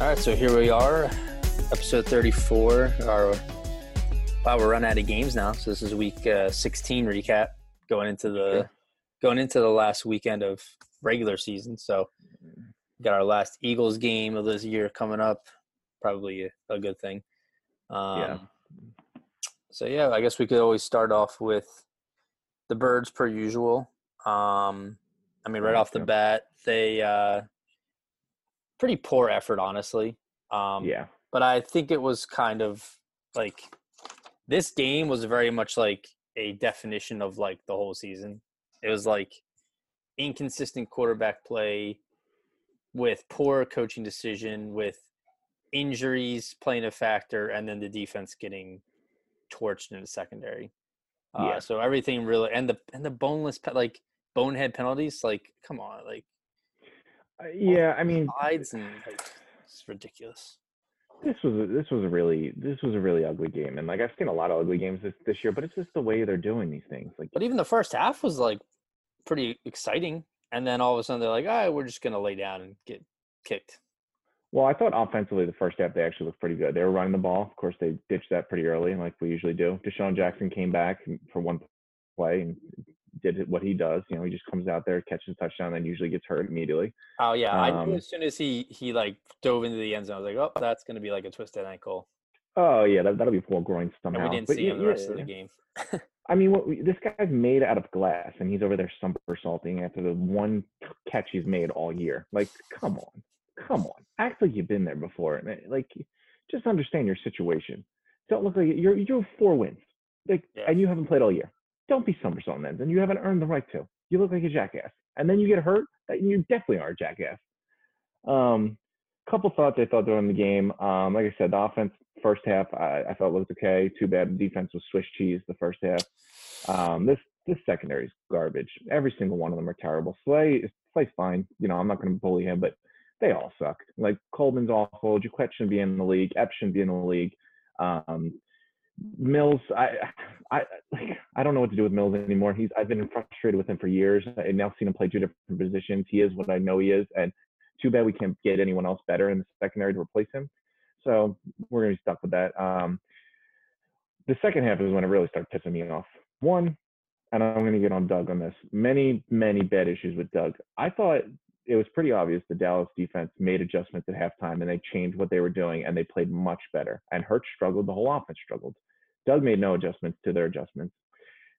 All right, so here we are, episode 34. Our wow, we're running out of games now. So this is week uh, 16 recap, going into the going into the last weekend of regular season. So we got our last Eagles game of this year coming up. Probably a, a good thing. Um, Yeah. So yeah, I guess we could always start off with the birds per usual. Um, I mean, right off the bat, they uh, pretty poor effort, honestly. Um, yeah. but I think it was kind of like this game was very much like a definition of like the whole season. It was like inconsistent quarterback play with poor coaching decision, with injuries playing a factor, and then the defense getting torched in the secondary. Uh, Yeah. So everything really and the and the boneless like bonehead penalties. Like, come on, like Uh, yeah, I mean, sides and like it's ridiculous. this was a, this was a really this was a really ugly game, and like I've seen a lot of ugly games this, this year, but it's just the way they're doing these things. Like, But even the first half was like pretty exciting, and then all of a sudden they're like, "All right, we're just gonna lay down and get kicked." well, I thought offensively the first half they actually looked pretty good. They were running the ball. Of course, they ditched that pretty early, like we usually do. DeSean Jackson came back for one play and did what he does. You know, he just comes out there, catches a touchdown, and usually gets hurt immediately. Oh yeah, I knew Um, as soon as he he like dove into the end zone, I was like, "Oh, that's gonna be like a twisted ankle." Oh yeah, that, that'll be full groin And somehow. we didn't But see yeah, him the rest of the game. I mean, what we, this guy's made out of glass, and he's over there somersaulting after the one catch he's made all year. Like, come on, come on, act like you've been there before, and like, just understand your situation. Don't look like you're you have four wins, like, Yeah. and you haven't played all year. Don't be somersaulting then, and you haven't earned the right to. You look like a jackass, and then you get hurt. That you definitely are a jackass. Um, couple thoughts I thought during the game. Um, like I said, the offense first half I, I felt looked okay. Too bad the defense was Swiss cheese the first half. Um, this this secondary is garbage. Every single one of them are terrible. Slay Slay's fine. You know, I'm not going to bully him, but they all suck. Like Coleman's awful. Jacquet shouldn't be in the league. Epps shouldn't be in the league. Um, Mills, I, I, like, I don't know what to do with Mills anymore. He's, I've been frustrated with him for years. I've now seen him play two different positions. He is what I know he is, and too bad we can't get anyone else better in the secondary to replace him. So we're gonna be stuck with that. Um, the second half is when it really started pissing me off. One, and I'm gonna get on Doug on this. Many, many bad issues with Doug. I thought it was pretty obvious the Dallas defense made adjustments at halftime and they changed what they were doing and they played much better. And Hurts struggled, the whole offense struggled. Doug made no adjustments to their adjustments.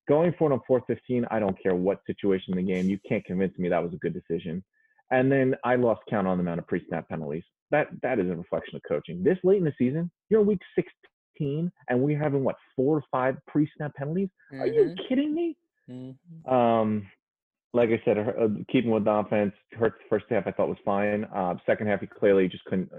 Going for it on 4th 15, I don't care what situation in the game. You can't convince me that was a good decision. And then I lost count on the amount of pre-snap penalties. That that is a reflection of coaching. This late in the season, you're in week 16, and we're having what four or five pre-snap penalties. Are you kidding me? Mhm. Um, like I said, uh, keeping with the offense, Hurts first half I thought was fine. Uh, second half he clearly just couldn't.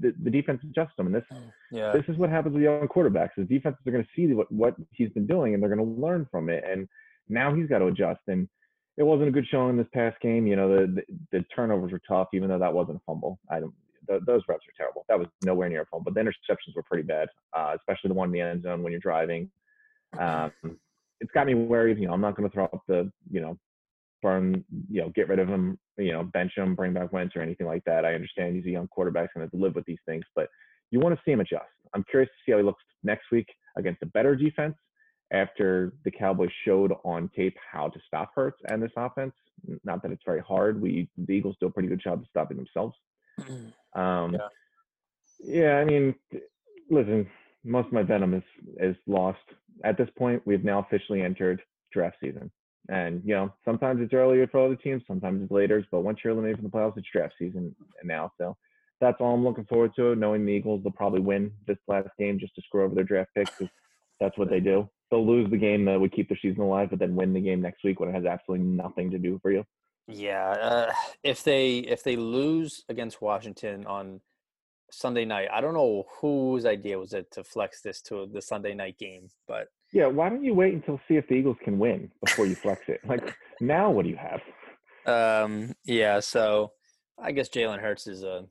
The, the, defense adjusted him, and this Yeah, this is what happens with young quarterbacks. The defenses are going to see what what he's been doing, and they're going to learn from it. And now he's got to adjust. And it wasn't a good showing in this past game. You know, the the, the turnovers were tough, even though that wasn't a fumble. I don't. th those reps are terrible. That was nowhere near a fumble. But the interceptions were pretty bad, uh, especially the one in the end zone when you're driving. Um, it's got me worried. You know, I'm not going to throw up the you know burn, you know, get rid of him, you know, bench him, bring back Wentz or anything like that. I understand he's a young quarterback, going to live with these things, but you want to see him adjust. I'm curious to see how he looks next week against a better defense after the Cowboys showed on tape how to stop Hurts and this offense. Not that it's very hard. We the Eagles do a pretty good job of stopping themselves. Um, Yeah. yeah, I mean, listen, most of my venom is is lost at this point. We've now officially entered draft season, and you know sometimes it's earlier for other teams, sometimes it's later. But once you're eliminated from the playoffs, it's draft season and now. So that's all I'm looking forward to. Knowing the Eagles, they'll probably win this last game just to screw over their draft picks because that's what they do. They'll lose the game that would keep their season alive, but then win the game next week when it has absolutely nothing to do for you. yeah. Uh, if they if they lose against Washington on Sunday night, I don't know whose idea was it to flex this to the Sunday night game, but Yeah, why don't you wait until see if the Eagles can win before you flex it? Like now, what do you have? Um, yeah, so I guess Jalen Hurts is a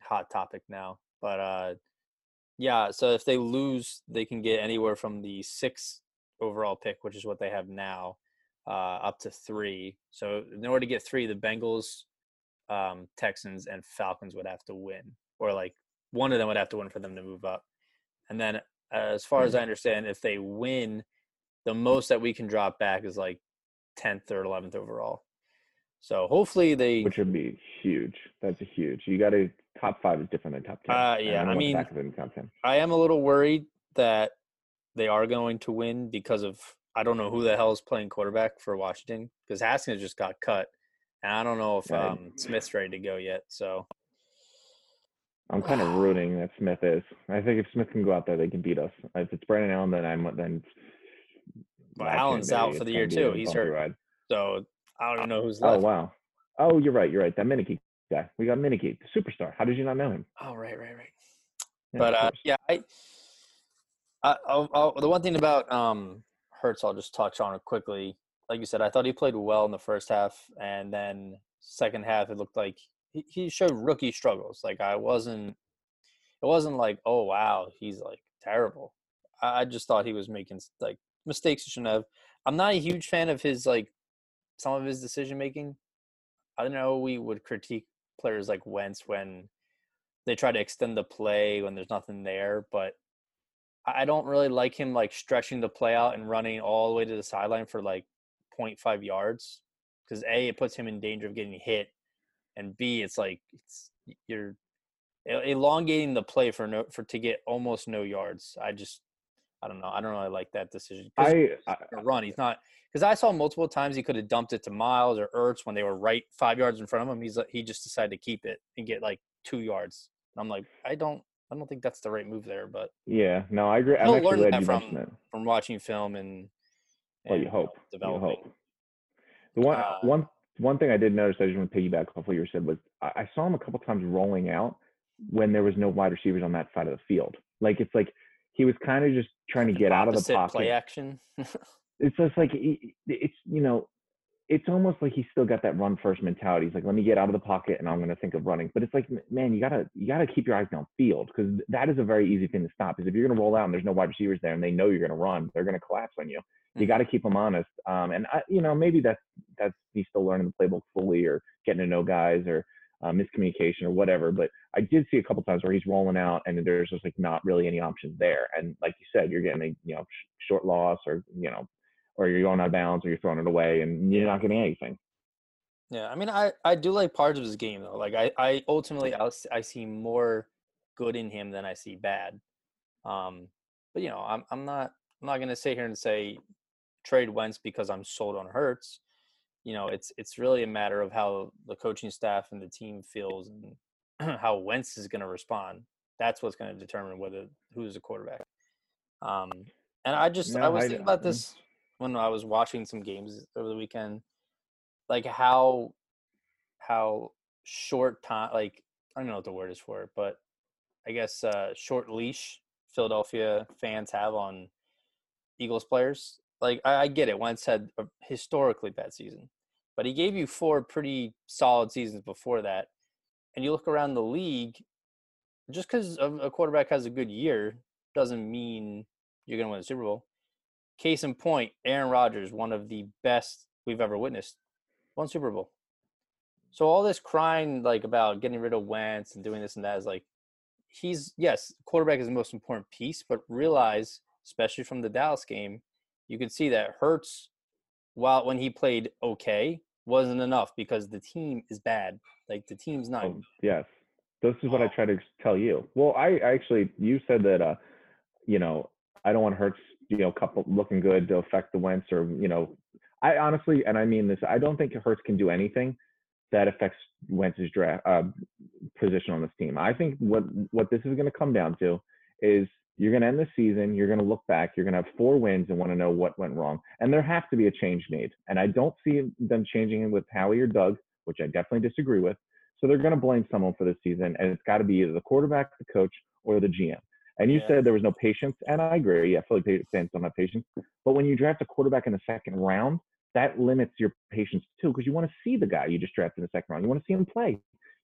hot topic now. But uh yeah, so if they lose, they can get anywhere from the sixth overall pick, which is what they have now, uh, up to three. So in order to get three, the Bengals, um, Texans, and Falcons would have to win. or like one of them would have to win for them to move up. And then, as far as I understand, if they win, the most that we can drop back is like 10th or 11th overall. So hopefully they. Which would be huge. That's a huge. You got to top five is different than top ten. Uh, yeah, I, I mean, top 10. I am a little worried that they are going to win because of I don't know who the hell is playing quarterback for Washington because Haskins just got cut, and I don't know if um, Smith's ready to go yet. So I'm kind of rooting that Smith is. I think if Smith can go out there, they can beat us. If it's Brandon Allen, then I'm then. Well, Allen's out for the year too. He's hurt. Ride. So I don't know who's oh, left. Oh wow. Oh, you're right. You're right. That Heinicke guy. We got Heinicke, the superstar. How did you not know him? Oh right, right, right. Yeah, but uh, yeah, I, I I'll, I'll, the one thing about um Hurts, I'll just touch on it quickly. Like you said, I thought he played well in the first half, and then second half it looked like he, he showed rookie struggles. Like I wasn't, it wasn't like oh wow he's like terrible. I, I just thought he was making like mistakes he shouldn't have. I'm not a huge fan of his like some of his decision making. I don't know we would critique players like Wentz when they try to extend the play when there's nothing there, but I don't really like him like stretching the play out and running all the way to the sideline for like 0.5 yards because a it puts him in danger of getting hit, and b it's like it's you're elongating the play for no for to get almost no yards. I just I don't know. I don't really like that decision. I, I run. He's not because I saw multiple times he could have dumped it to Miles or Ertz when they were right five yards in front of him. He's he just decided to keep it and get like two yards. I'm like, I don't, I don't think that's the right move there. But yeah, no, I agree. I'm you from, from watching film and. and well, you hope. Developing. You hope. The one, uh, one, one thing I did notice, I just want to piggyback off what you said was I, I saw him a couple times rolling out when there was no wide receivers on that side of the field. Like it's like he was kind of just trying to get out of the pocket. Play action. it's just like it's you know it's almost like he's still got that run first mentality. He's like, let me get out of the pocket and I'm going to think of running. But it's like, man, you gotta you gotta keep your eyes downfield because that is a very easy thing to stop. Because if you're going to roll out and there's no wide receivers there and they know you're going to run, they're going to collapse on you. You got to mm-hmm. keep them honest. Um, and I, you know, maybe that's that's he's still learning the playbook fully or getting to know guys or uh, miscommunication or whatever. But I did see a couple times where he's rolling out and there's just like not really any options there. And like you said, you're getting a you know sh- short loss or you know or you're going out of bounds or you're throwing it away and you're not getting anything. Yeah, I mean, I, I do like parts of his game though. Like I, I ultimately I, I see more good in him than I see bad. Um, but you know, I'm I'm not I'm not gonna sit here and say trade Wentz because I'm sold on Hurts. You know, it's it's really a matter of how the coaching staff and the team feels and how Wentz is gonna respond. That's what's gonna determine whether who's the quarterback. Um, and I just no, I was I, thinking about this when I was watching some games over the weekend, like how how short time like I don't know what the word is for it, but I guess uh, short leash Philadelphia fans have on Eagles players. Like I, I get it, Wentz had a historically bad season, but he gave you four pretty solid seasons before that. And you look around the league, just because a quarterback has a good year doesn't mean you're going to win the Super Bowl. Case in point, Aaron Rodgers, one of the best we've ever witnessed, won Super Bowl. So all this crying like about getting rid of Wentz and doing this and that is like he's yes, quarterback is the most important piece, but realize, especially from the Dallas game, you could see that Hurts, while when he played okay, wasn't enough because the team is bad. Like the team's not. Oh, yes, this is what I try to tell you. Well, I actually you said that uh, you know I don't want Hurts you know, couple looking good to affect the Wentz or, you know, I honestly, and I mean this, I don't think Hurts can do anything that affects Wentz's draft uh, position on this team. I think what what this is going to come down to is you're going to end the season, you're going to look back, you're going to have four wins and want to know what went wrong, and there has to be a change made. And I don't see them changing it with Howie or Doug, which I definitely disagree with. So they're going to blame someone for this season, and it's got to be either the quarterback, the coach, or the GM. And you yeah. said there was no patience, and I agree. Yeah, Philly fans don't have patience. But when you draft a quarterback in the second round, that limits your patience too, because you want to see the guy you just drafted in the second round. You want to see him play.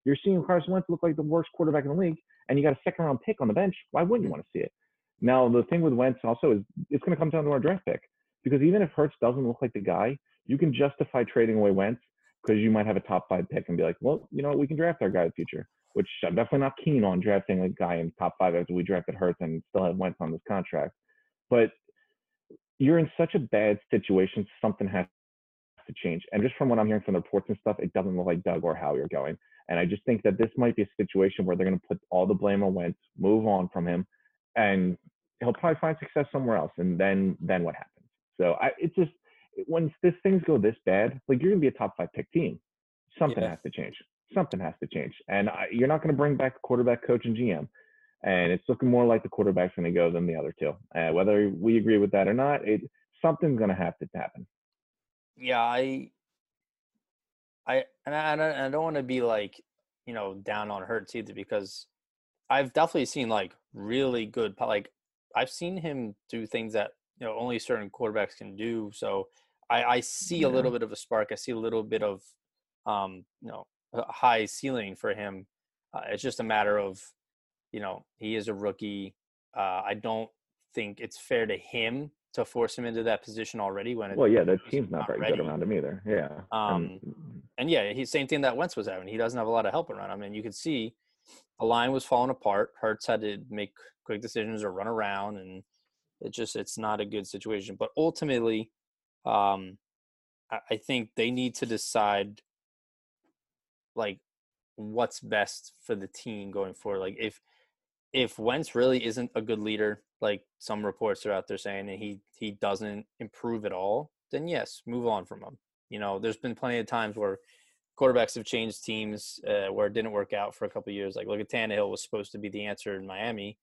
You're seeing Carson Wentz look like the worst quarterback in the league, and you got a second round pick on the bench. Why wouldn't you mm. want to see it? Now the thing with Wentz also is it's going to come down to our draft pick because even if Hurts doesn't look like the guy, you can justify trading away Wentz, because you might have a top five pick and be like, well, you know, we can draft our guy in the future, which I'm definitely not keen on drafting a guy in top five after we drafted Hurts and still have Wentz on this contract. But you're in such a bad situation, something has to change. And just from what I'm hearing from the reports and stuff, it doesn't look like Doug or Howie are going. And I just think that this might be a situation where they're going to put all the blame on Wentz, move on from him, and he'll probably find success somewhere else. And then then what happens? So I, it's just when this things go this bad, like you're going to be a top five pick team. Something yeah. has to change. Something has to change. And I, you're not going to bring back quarterback coach and GM. And it's looking more like the quarterback's going to go than the other two. Uh, whether we agree with that or not, it something's going to have to happen. Yeah, I I and I, and I don't want to be like you know down on Hurts either because I've definitely seen like really good like I've seen him do things that you know only certain quarterbacks can do. So I, I see yeah. a little bit of a spark. I see a little bit of um, you know a high ceiling for him. Uh, it's just a matter of you know he is a rookie. Uh, I don't think it's fair to him to force him into that position already when well yeah the team's not, not very ready. good around him either yeah um and, and yeah he's same thing that Wentz was having he doesn't have a lot of help around him and you could see the line was falling apart Hurts had to make quick decisions or run around and it just it's not a good situation but ultimately um I, think they need to decide like what's best for the team going forward like if if Wentz really isn't a good leader, like some reports are out there saying, and he he doesn't improve at all, then yes, move on from him. You know, there's been plenty of times where quarterbacks have changed teams uh, where it didn't work out for a couple years. Like look at Tannehill was supposed to be the answer in Miami,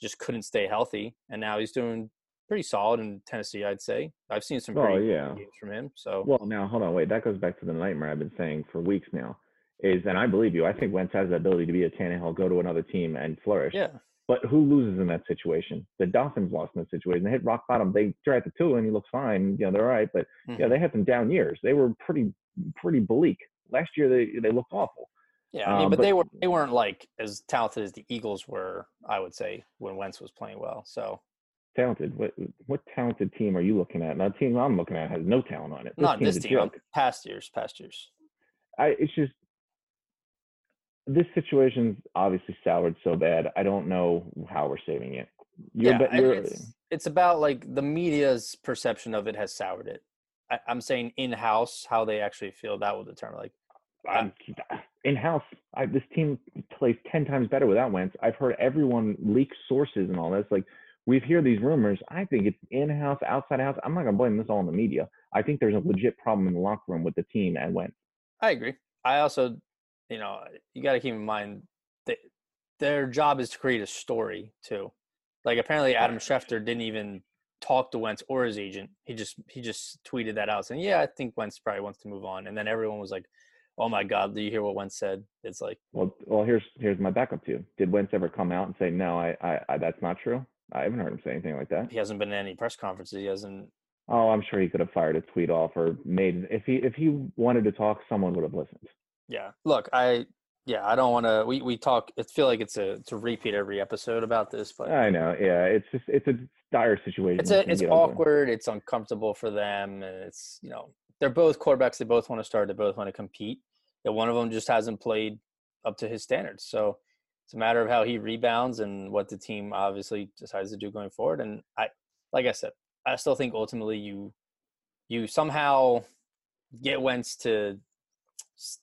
just couldn't stay healthy, and now he's doing pretty solid in Tennessee. I'd say I've seen some oh, yeah. games from him. So well, now hold on, wait, that goes back to the nightmare I've been saying for weeks now is, and I believe you, I think Wentz has the ability to be a Tannehill, go to another team and flourish. Yeah. But who loses in that situation? The Dolphins lost in that situation. They hit rock bottom. They drafted two, and he looks fine. You know, they're all right. But mm-hmm. yeah, they had some down years. They were pretty, pretty bleak. Last year, they they looked awful. Yeah, I mean, um, but, but, they were they weren't like as talented as the Eagles were. I would say when Wentz was playing well. So talented. What what talented team are you looking at? Now, the team I'm looking at has no talent on it. This Not this team. Past years, past years. I it's just this situation's obviously soured so bad. I don't know how we're saving it. You're, yeah, it's, it's about like the media's perception of it has soured it. I, am saying in house, how they actually feel that will determine. Like in house, this team plays ten times better without Wentz. I've heard everyone leak sources and all this. Like we've heard these rumors. I think it's in house, outside house. I'm not gonna blame this all on the media. I think there's a legit problem in the locker room with the team and Wentz. I agree. I also you know, you got to keep in mind that their job is to create a story too. Like apparently Adam Schefter didn't even talk to Wentz or his agent. He just he just tweeted that out saying, "Yeah, I think Wentz probably wants to move on." And then everyone was like, "Oh my God, do you hear what Wentz said?" It's like, well, well, here's here's my backup to you. Did Wentz ever come out and say, "No, I, I, I that's not true"? I haven't heard him say anything like that. He hasn't been in any press conferences. He hasn't. Oh, I'm sure he could have fired a tweet off or made if he if he wanted to talk, someone would have listened. Yeah. Look, I yeah, I don't want to. We we talk. It feel like it's a it's a repeat every episode about this, but I know. Yeah, it's just it's a dire situation. It's a, it's awkward. It's uncomfortable for them, and it's you know they're both quarterbacks. They both want to start. They both want to compete. And one of them just hasn't played up to his standards. So it's a matter of how he rebounds and what the team obviously decides to do going forward. And I, like I said, I still think ultimately you you somehow get Wentz to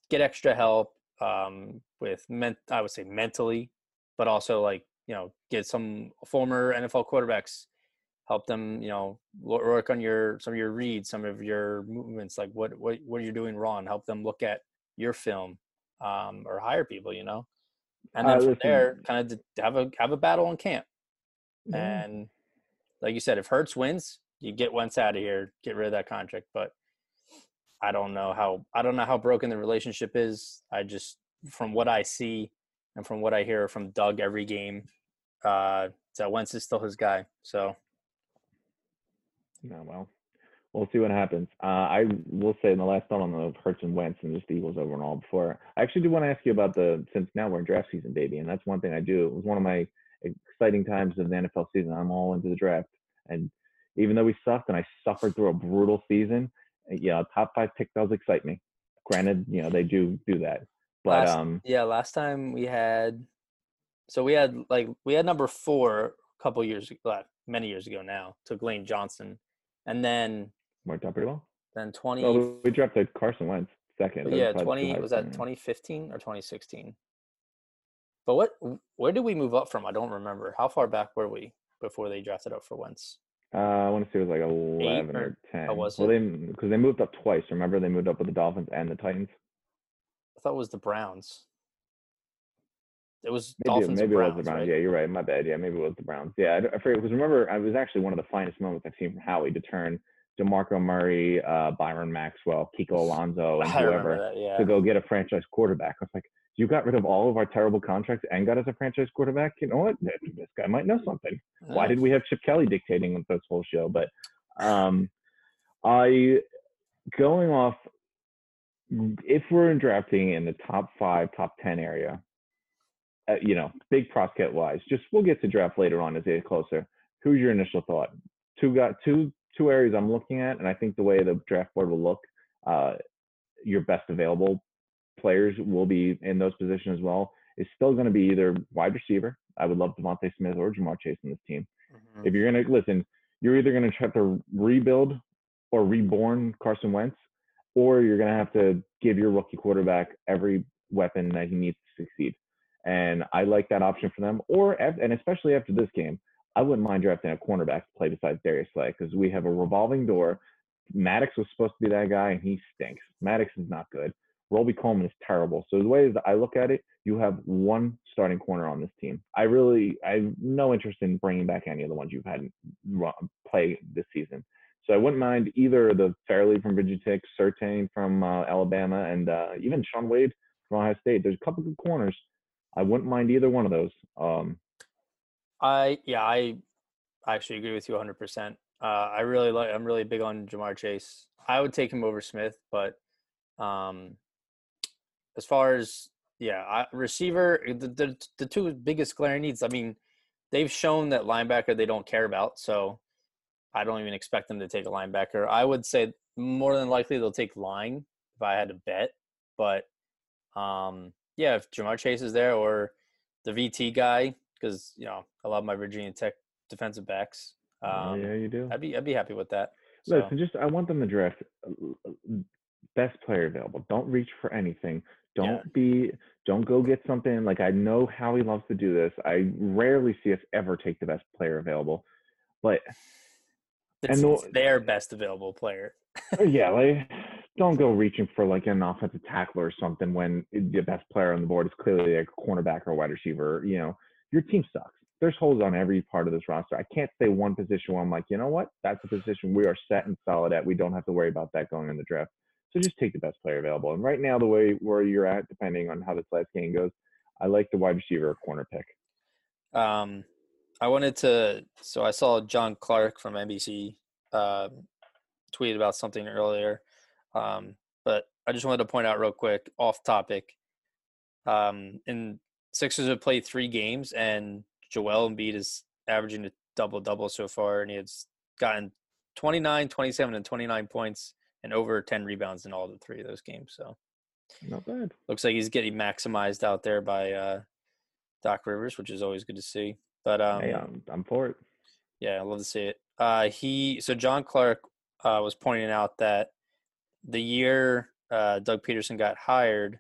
get extra help um, with ment I would say mentally, but also like you know get some former NFL quarterbacks help them you know work on your some of your reads some of your movements like what what what you're you doing wrong help them look at your film um, or hire people you know and then uh, from there kind of have a have a battle in camp and like you said if Hurts wins you get Wentz out of here get rid of that contract but I don't know how I don't know how broken the relationship is. I just from what I see and from what I hear from Doug every game, uh, that Wentz is still his guy. So, Yeah, well, we'll see what happens. Uh, I will say in the last thought on the Hurts and Wentz and just the Eagles overall before I actually do want to ask you about the since now we're in draft season, baby, and that's one thing I do. It was one of my exciting times of the NFL season. I'm all into the draft, and even though we sucked and I suffered through a brutal season, yeah, top five pick does excite me. Granted, you know they do do that, but Last- um, Yeah, last time we had, so we had like we had number four a couple years ago, many years ago now. Took Lane Johnson, and then worked out pretty well. then twenty. Oh, we drafted Carson Wentz second. That yeah, probably twenty was that twenty fifteen or twenty sixteen? But what? Where did we move up from? I don't remember. How far back were we before they drafted up for Wentz? Uh, I want to say it was like eleven or- or, ten. oh, was well, it? they because they moved up twice. Remember, they moved up with the Dolphins and the Titans. I thought it was the Browns. It was Maybe, Dolphins. maybe and it was the Browns. right? Yeah, you're right. My bad. Yeah, maybe it was the Browns. Yeah, I, I forget because remember, I was actually one of the finest moments I've seen from Howie to turn Demarco Murray, uh, Byron Maxwell, Kiko Alonso, and whoever that. Yeah. to go get a franchise quarterback. I was like, you got rid of all of our terrible contracts and got us a franchise quarterback. You know what? This guy might know something. Why did we have Chip Kelly dictating this whole show? But um, I going off if we're in drafting in the top five, top ten area, uh, you know, big prospect wise, just we'll get to draft later on as they get closer. Who's your initial thought? Two got two two areas I'm looking at, and I think the way the draft board will look, uh, your best available players will be in those positions as well. Is still going to be either wide receiver. I would love DeVonta Smith or Ja'Marr Chase in this team. Mhm. If you're going to listen, you're either going to have to rebuild or reborn Carson Wentz, or you're going to have to give your rookie quarterback every weapon that he needs to succeed. And I like that option for them. Or and especially after this game, I wouldn't mind drafting a cornerback to play besides Darius Slay because we have a revolving door. Maddox was supposed to be that guy, and he stinks. Maddox is not good. Robey Coleman is terrible. So the way that I look at it, you have one starting corner on this team. I really, I have no interest in bringing back any of the ones you've had run, play this season. So I wouldn't mind either the Farley from Virginia Tech, Surtain from uh, Alabama, and uh, even Shaun Wade from Ohio State. There's a couple of good corners. I wouldn't mind either one of those. Um, I yeah, I I actually agree with you 100. percent uh, I really like. I'm really big on Ja'Marr Chase. I would take him over Smith, but um, as far as yeah, I, receiver, the, the the two biggest glaring needs. I mean, they've shown that linebacker they don't care about, so I don't even expect them to take a linebacker. I would say more than likely they'll take line if I had to bet, but um, yeah, if Ja'Marr Chase is there or the VT guy, because you know I love my Virginia Tech defensive backs. Um, yeah, you do. I'd be I'd be happy with that. So, Listen, just I want them to draft uh, best player available. Don't reach for anything. Don't be. Don't go get something like I know Howie loves to do this. I rarely see us ever take the best player available, but it's, and the- it's their best available player. Uh, yeah, like don't go reaching for like an offensive tackle or something when the best player on the board is clearly a cornerback or a wide receiver. You know, your team sucks. There's holes on every part of this roster. I can't say one position where I'm like, you know what, that's a position we are set and solid at. We don't have to worry about that going in the draft. So just take the best player available. And right now, the way where you're at, depending on how this last game goes, I like the wide receiver or corner pick. Um, I wanted to. So I saw John Clark from NBC um, tweet about something earlier, um, but I just wanted to point out real quick, off topic. Um, and Sixers have played three games, and Joel Embiid is averaging a double double so far, and he has gotten 29, 27, and 29 points and over 10 rebounds in all the three of those games. So Not bad. looks like he's getting maximized out there by uh, Doc Rivers, which is always good to see. But um, hey, I'm, I'm for it. yeah, I love to see it. Uh, he so John Clark uh, was pointing out that the year uh, Doug Pederson got hired,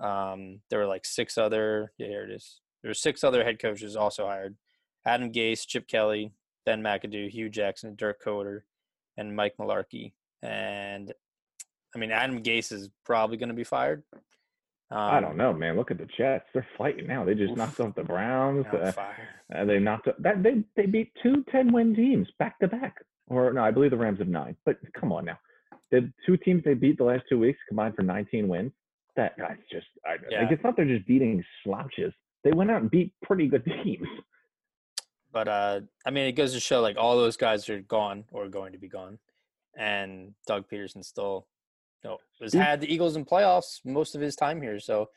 um, there were like six other. Yeah, here it is. There were six other head coaches also hired: Adam Gase, Chip Kelly, Ben McAdoo, Hue Jackson, Dirk Koetter, and Mike Mularkey. And I mean, Adam Gase is probably going to be fired. Um, I don't know, man. Look at the Jets. They're fighting now. They just knocked off the Browns. Uh, fire. Uh, they knocked up that they they beat two 10 win teams back to back. Or no, I believe the Rams have nine. But come on now, the two teams they beat the last two weeks combined for 19 wins. That guy's just I, Yeah. like it's not they're just beating slouches. They went out and beat pretty good teams. But uh, I mean, it goes to show like all those guys are gone or going to be gone, and Doug Pederson still, you know, has had the Eagles in playoffs most of his time here. So,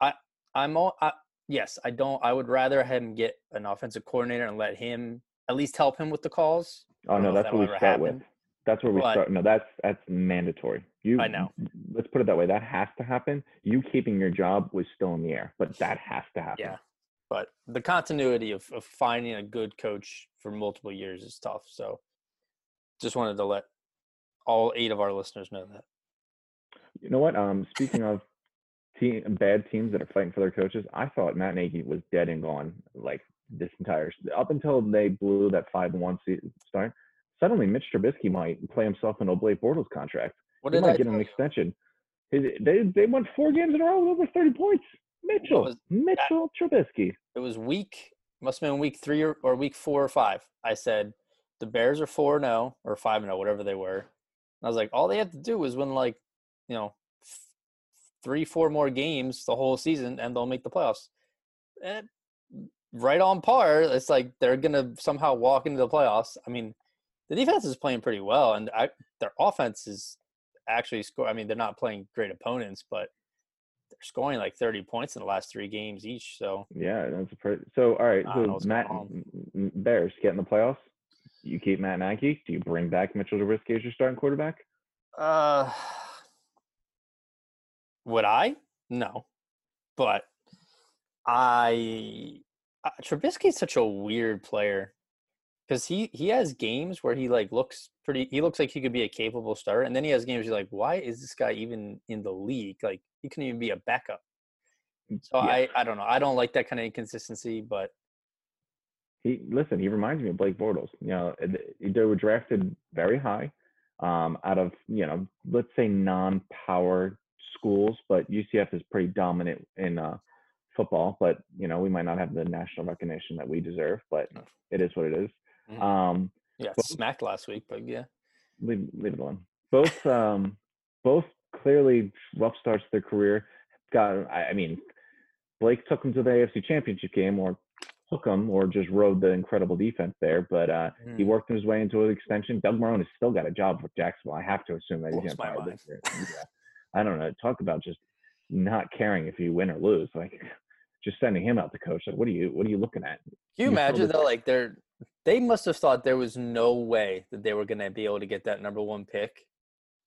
I I'm all I, yes, I don't. I would rather him get an offensive coordinator and let him at least help him with the calls. Oh no, that's what we start with. That's where we But- start. No, that's that's mandatory. You. I know. Let's put it that way. That has to happen. You keeping your job was still in the air, but that has to happen. Yeah. But the continuity of, of finding a good coach for multiple years is tough. So just wanted to let all eight of our listeners know that. You know what? Um, speaking of team bad teams that are fighting for their coaches, I thought Matt Nagy was dead and gone. Like this entire up until they blew that five one start. Suddenly, Mitch Trubisky might play himself into a Blake Bortles contract. What He did might I get an extension. They they won four games in a row with over thirty points. Mitchell, was Mitchell Trubisky. It was week, must have been week three or, or week four or five. I said the Bears are 4 0 or 5 0, whatever they were. And I was like, all they have to do is win like, you know, f- three, four more games the whole season and they'll make the playoffs. And right on par. It's like they're going to somehow walk into the playoffs. I mean, the defense is playing pretty well and I, their offense is actually score. I mean, they're not playing great opponents, but they're scoring like 30 points in the last three games each. So Yeah, that's a pretty. So all right, I don't know so Matt going m- m- Bears get in the playoffs. You keep Matt Nagy. Do you bring back Mitchell Trubisky as your starting quarterback? Uh, would I? No, but I uh, Trubisky's such a weird player because he he has games where he like looks pretty. He looks like he could be a capable starter, and then he has games you're like, why is this guy even in the league? Like he couldn't even be a backup. So Yeah. I I don't know. I don't like that kind of inconsistency, but He listen. He reminds me of Blake Bortles. You know, they were drafted very high, um, out of you know, let's say non-power schools, but UCF is pretty dominant in uh, football. But you know, we might not have the national recognition that we deserve, but it is what it is. Mhm. Um, yeah, Both- smacked last week. But yeah, leave, leave it alone. Both um both clearly rough starts to their career. Got I, I mean, Blake took them to the AFC Championship game, or took them, or just rode the incredible defense there. But uh, he Mhm. worked his way into an extension. Doug Marrone has still got a job with Jacksonville. I have to assume that he's going to this year. Yeah. I don't know. Talk about just not caring if you win or lose. Like just sending him out to coach. Like, what are you? What are you looking at? Can you You imagine though? Like they're they must have thought there was no way that they were going to be able to get that number one pick,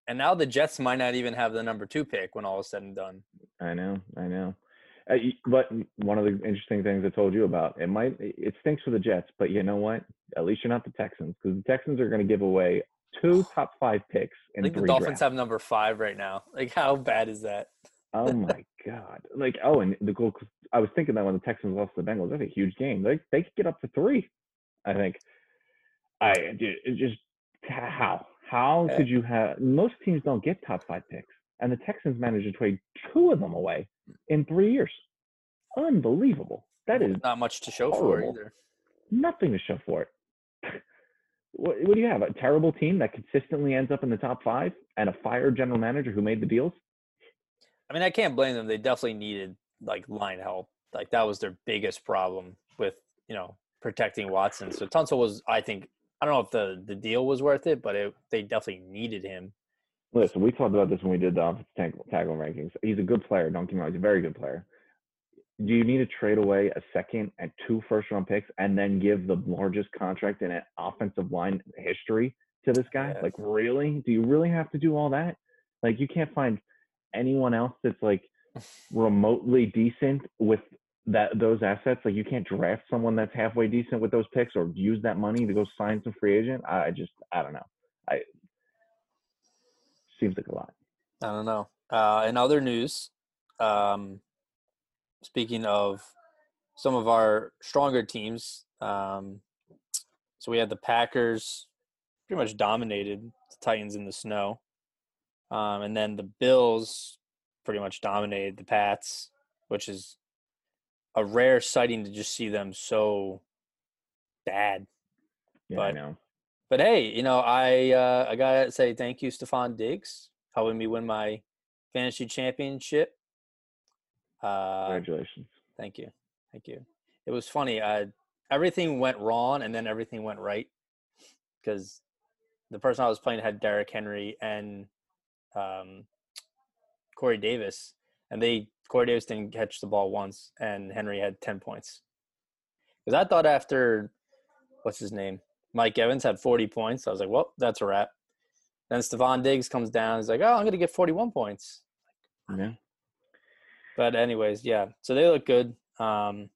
and now the Jets might not even have the number two pick when all is said and done. I know, I know. Uh, but one of the interesting things I told you about it might it stinks for the Jets, but you know what? At least you're not the Texans because the Texans are going to give away two top five picks I in think the Dolphins drafts. have number five right now. Like how bad is that? oh my god! Like oh, and the goal. I was thinking that when the Texans lost to the Bengals, that's a huge game. They they could get up to three. I think. I uh, dude, it just how how Yeah. could you have? Most teams don't get top five picks, and the Texans managed to trade two of them away in three years. Unbelievable. That is not much to show for horrible. it either. nothing to show for it. what, what do you have? A terrible team that consistently ends up in the top five, and a fired general manager who made the deals. I mean, I can't blame them. They definitely needed like line help. Like that was their biggest problem with you know protecting Watson. So Tunsil was, I think, I don't know if the the deal was worth it, but it, they definitely needed him. Listen, we talked about this when we did the offensive tackle, tackle rankings. He's a good player. Don't get me wrong. He's a very good player. Do you need to trade away a second and two first round picks and then give the largest contract in an offensive line history to this guy? Yeah. Like, really? Do you really have to do all that? Like, you can't find anyone else that's like remotely decent with that those assets. Like, you can't draft someone that's halfway decent with those picks or use that money to go sign some free agent. I just, I don't know. I seems like a lot. I don't know. Uh, in other news, um, speaking of some of our stronger teams, um, so we had the Packers pretty much dominated the Titans in the snow, um, and then the Bills pretty much dominated the Pats, which is a rare sighting to just see them so bad. Yeah, I But- know. But hey, you know, I uh, I gotta say thank you, Stefon Diggs, helping me win my fantasy championship. Uh, Congratulations. thank you, thank you. It was funny. I everything went wrong, and then everything went right because the person I was playing had Derrick Henry and um, Corey Davis, and they Corey Davis didn't catch the ball once, and Henry had ten points. Because I thought after what's his name, Mike Evans had forty points, I was like, well, that's a wrap. Then Stefon Diggs comes down. He's like, "Oh, I'm gonna get 41 points." Yeah. But anyways, yeah. So they look good. Um,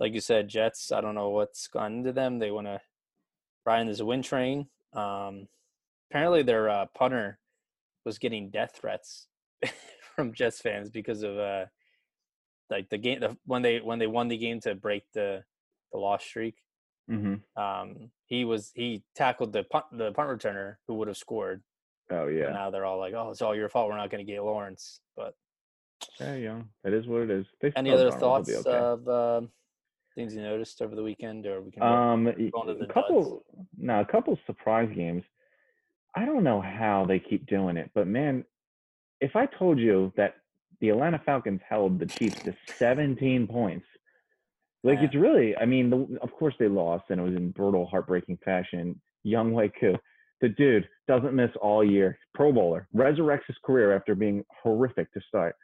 like you said, Jets. I don't know what's gone into them. They want to ride this wind train. Um, apparently, their uh, punter was getting death threats from Jets fans because of uh, like the game the, when they when they won the game to break the the loss streak. Mm-hmm. Um, he was he tackled the punt the punt returner who would have scored. Oh And yeah. now they're all like, "Oh, it's all your fault. We're not going to get Lawrence." But Yeah, yeah. It is what it is. They any other thoughts okay. of uh, things you noticed over the weekend, or we can? Um, y- on to the a couple, no, a couple surprise games. I don't know how they keep doing it, but man, if I told you that the Atlanta Falcons held the Chiefs to 17 points, like Yeah. it's really, I mean, the, of course they lost and it was in brutal, heartbreaking fashion. Younghoe Koo, the dude doesn't miss all year. Pro Bowler, resurrects his career after being horrific to start.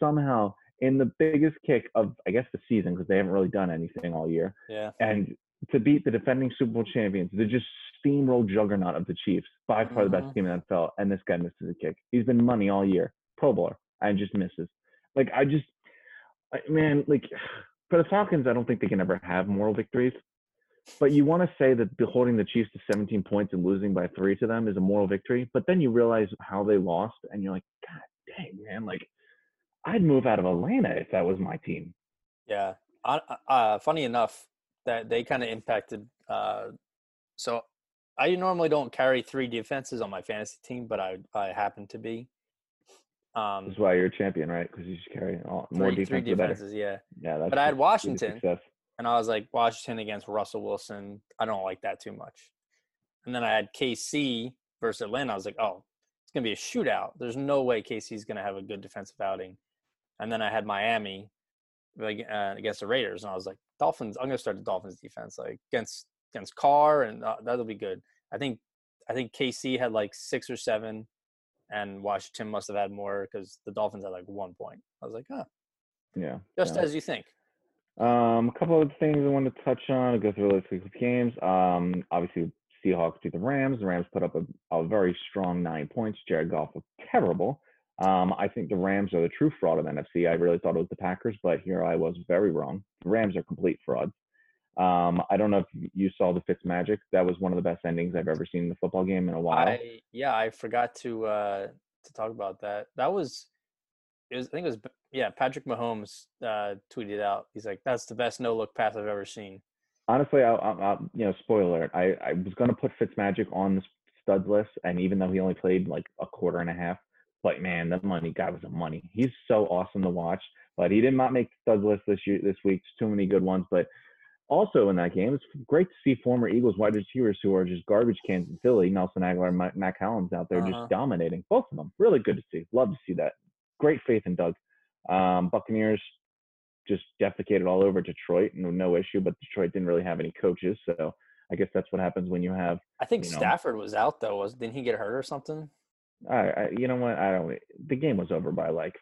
Somehow, in the biggest kick of, I guess, the season, because they haven't really done anything all year, yeah, and to beat the defending Super Bowl champions, the just steamroll juggernaut of the Chiefs, by far the best Mhm. team in the NFL, and this guy misses a kick. He's been money all year, Pro Bowler, and just misses. Like I just, I, man, like for the Falcons, I don't think they can ever have moral victories. But you want to say that holding the Chiefs to 17 points and losing by three to them is a moral victory, but then you realize how they lost, and you're like, God dang, man, like I'd move out of Atlanta if that was my team. yeah. Uh, funny enough, that they kind of impacted. Uh, so I normally don't carry three defenses on my fantasy team, but I I happen to be. Um, That's why you're a champion, right? Because you just carry all, more three, defense, three defenses, yeah. Yeah, But I had the key to Washington, and I was like Washington against Russell Wilson. I don't like that too much. And then I had KC versus Atlanta. I was like, oh, it's gonna be a shootout. There's no way KC's gonna have a good defensive outing. And then I had Miami like uh, against the Raiders, and I was like, Dolphins. I'm gonna start the Dolphins defense like against against Carr, and uh, that'll be good. I think I think KC had like six or seven, and Washington must have had more because the Dolphins had like one point. I was like, oh, Yeah. just yeah. as you think. Um, a couple of things I wanted to touch on. I'll go through this week's games. Um, obviously Seahawks beat the Rams. The Rams put up a, a very strong nine points. Jared Goff was terrible. Um, I think the Rams are the true fraud of NFC. I really thought it was the Packers, but here I was very wrong. The Rams are complete frauds. Um, I don't know if you saw the Fitz Magic. That was one of the best endings I've ever seen in the football game in a while. I yeah, I forgot to uh to talk about that. That was it was I think it was yeah, Patrick Mahomes uh tweeted out. He's like that's the best no look pass I've ever seen. honestly, I, I, I, you know, spoiler. I, I was gonna put Fitz Magic on the studs list, and even though he only played like a quarter and a half, but man, the money guy was a money. He's so awesome to watch. But he did not make the studs list this year, this week. Too many good ones. But also in that game, it's great to see former Eagles wide receivers who are just garbage cans in Philly, Nelson Agholor, and Mac- Collins out there Uh-huh. just dominating. Both of them, really good to see. Love to see that. Great faith in Doug. Um, Buccaneers just defecated all over Detroit, no, no issue. But Detroit didn't really have any coaches, so I guess that's what happens when you have. I think You know. Stafford was out though. Was didn't he get hurt or something? I, I you know what? I don't. The game was over by like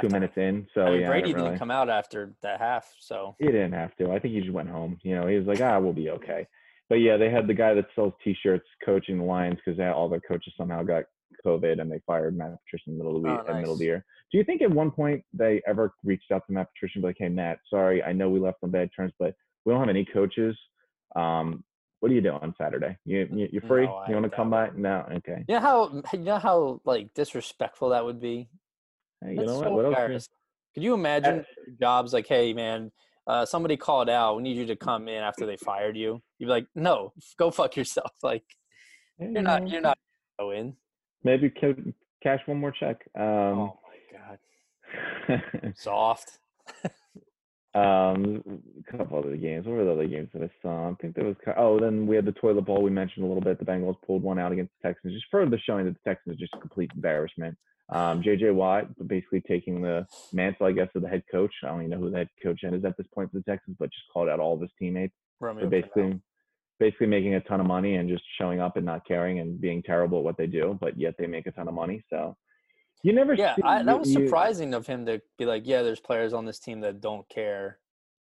two Halftime. minutes in, so I mean, yeah, Brady didn't really. come out after that half, so He didn't have to. I think he just went home. You know, he was like, ah, we'll be okay. But yeah, they had the guy that sells T-shirts coaching the Lions because all their coaches somehow got COVID and they fired Matt Patricia in the middle of the, Oh, week, in the middle of the year. Do you think at one point they ever reached out to Matt Patricia and be like, hey, Matt, sorry, I know we left on bad terms, but we don't have any coaches. Um, what do you do on Saturday? You, you you're free? No, you want to come by? No, okay. you know how you know how like disrespectful that would be. Hey, you That's know what? so What else? Could you imagine jobs like, hey man, uh, somebody called out. We need you to come in after they fired you. You'd be like, no, go fuck yourself. Like Hey, you're not you're not gonna go in. Maybe ca- cash one more check. Um, oh my god, soft. Um, a couple other games. What were the other games that I saw? I think there was. Oh, then we had the toilet bowl we mentioned a little bit. The Bengals pulled one out against the Texans, just further showing that the Texans are just a complete embarrassment. Um, JJ Watt basically taking the mantle, I guess, of the head coach. I don't even know who the head coach is at this point for the Texans, but just called out all of his teammates. Romeo So basically, basically making a ton of money and just showing up and not caring and being terrible at what they do, but yet they make a ton of money. So you never. Yeah, see, I, that you- was you- surprising of him to be like, yeah, there's players on this team that don't care.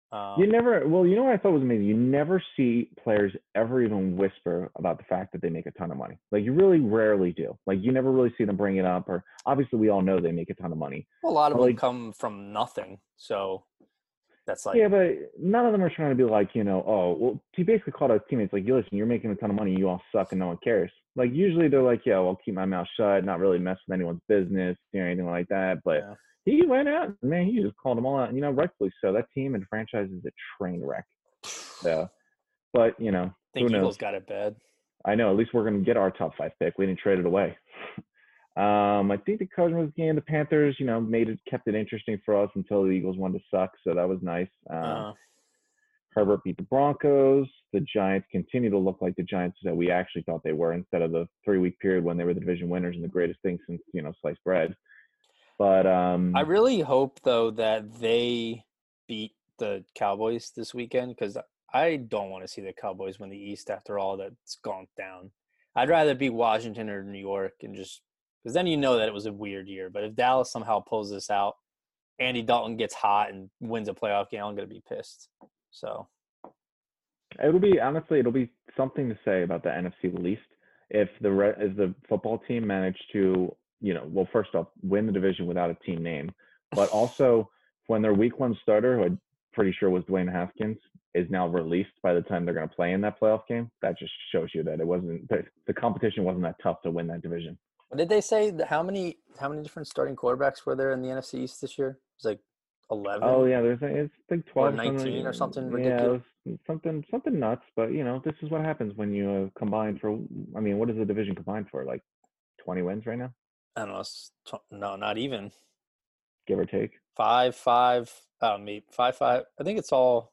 Um, You never, well, you know what I thought was amazing? You never see players ever even whisper about the fact that they make a ton of money. Like, you really rarely do. Like, you never really see them bring it up, or obviously, we all know they make a ton of money. well, a lot of like- them come from nothing, so that's like yeah, but none of them are trying to be like, you know, oh, well, he basically called out his teammates, like, you listen, you're making a ton of money, you all suck, and no one cares. Like, usually they're like, yeah, well, I'll keep my mouth shut, not really mess with anyone's business or anything like that. But Yeah. he went out, man, he just called them all out. You know, rightfully so. That team and franchise is a train wreck. So, but, you know, I think who knows? Eagles got it bad. I know. At least we're going to get our top five pick. We didn't trade it away. um, I think the Cardinals game, the Panthers, you know, made it kept it interesting for us until the Eagles wanted to suck. So that was nice. Um, Uh, Herbert beat the Broncos. The Giants continue to look like the Giants that we actually thought they were instead of the three week period when they were the division winners and the greatest thing since you know sliced bread. But um, I really hope though that they beat the Cowboys this weekend because I don't want to see the Cowboys win the East after all that's gone down. I'd rather beat Washington or New York and just because then you know that it was a weird year. But if Dallas somehow pulls this out, Andy Dalton gets hot and wins a playoff game, I'm gonna be pissed. So It'll be honestly, it'll be something to say about the NFC least if the if the football team managed to, you know, well, first off, win the division without a team name, but also when their week one starter, who I'm pretty sure was Dwayne Haskins, is now released by the time they're going to play in that playoff game. That just shows you that it wasn't the, the competition wasn't that tough to win that division. did they say? How many how many different starting quarterbacks were there in the NFC East this year? It was like eleven. Oh yeah, there's a- it's like twelve, something- 19 or something Yeah, ridiculous. was something something nuts. But you know, this is what happens when you uh, combine for. I mean, what is the division combined for? Like twenty wins right now, I don't know. No, not even. give or take. five five uh maybe five five i think it's all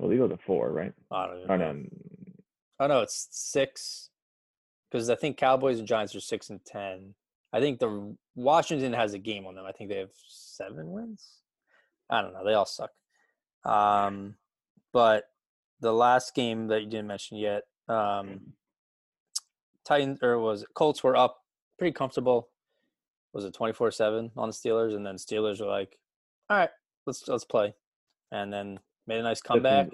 Well, the Eagles at four, right? i don't Oh know. no, oh no it's six because i think cowboys and giants are six and ten i think the washington has a game on them. I think they have seven wins. I don't know. They all suck. Um but the last game that you didn't mention yet um titans or was it colts were up pretty comfortable. Was it 24-7 on the steelers? And then steelers were like all right let's let's play. And then made a nice comeback.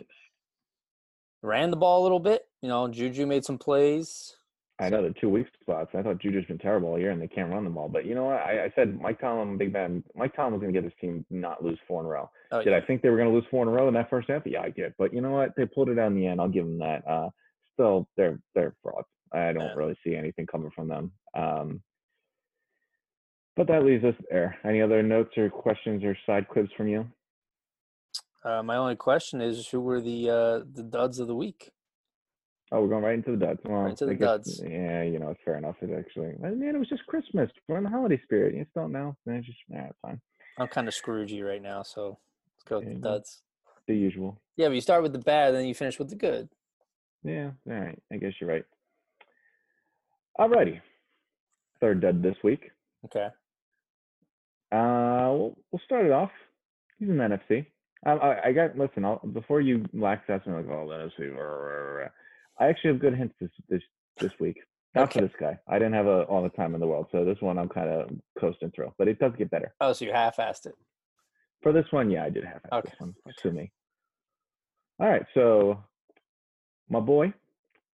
Ran the ball a little bit. You know juju made some plays I know the two weak spots. I thought Juju's been terrible all year, and they can't run the ball. But you know what? I, I said Mike Tomlin, big man. Mike Tomlin was going to get his team not lose four in a row. oh, Did yeah. I think they were going to lose four in a row in that first half? Yeah, I did. But you know what? They pulled it out in the end. I'll give them that. Uh, still, they're they're frauds. I don't really see anything coming from them. Um, but that leaves us there. Any other notes or questions or side quips from you? Uh, my only question is who were the uh the duds of the week Oh, we're going right into the duds. Well, into the guess- duds. Yeah, you know, it's fair enough. It actually, I mean, it was just Christmas. We're in the holiday spirit. You just don't know. Man, just yeah, it's fine. i'm kind of scroogey right now so let's go with There the duds The usual. yeah but you start with the bad then you finish with the good Yeah, all right. I guess you're right. Alrighty. Third dud this week. okay Uh, we'll, we'll start it off. He's in the NFC. I, I, I got listen. I'll, before you lax me like, oh, NFC. rah." I actually have good hints this this this week. Not for this guy. I didn't have a, all the time in the world, so this one I'm kind of coasting through. But it does get better. oh so you half-assed it For this one, yeah, I did have it. Okay, This one, sue me. All right, so my boy,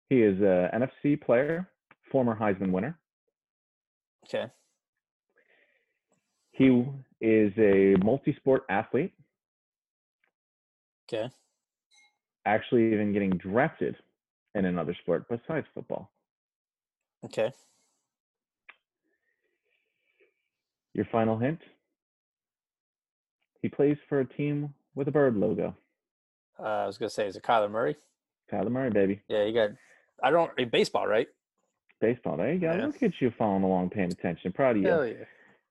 he is a NFC player, former Heisman winner. okay He is a multi-sport athlete. okay actually even getting drafted in another sport besides football. okay Your final hint? He plays for a team with a bird logo. uh, i was gonna say is it kyler murray Kyler Murray, baby. yeah you got i don't eh, baseball right Baseball. There you go. Yeah. Look at you following along, paying attention. Proud of you. hell yeah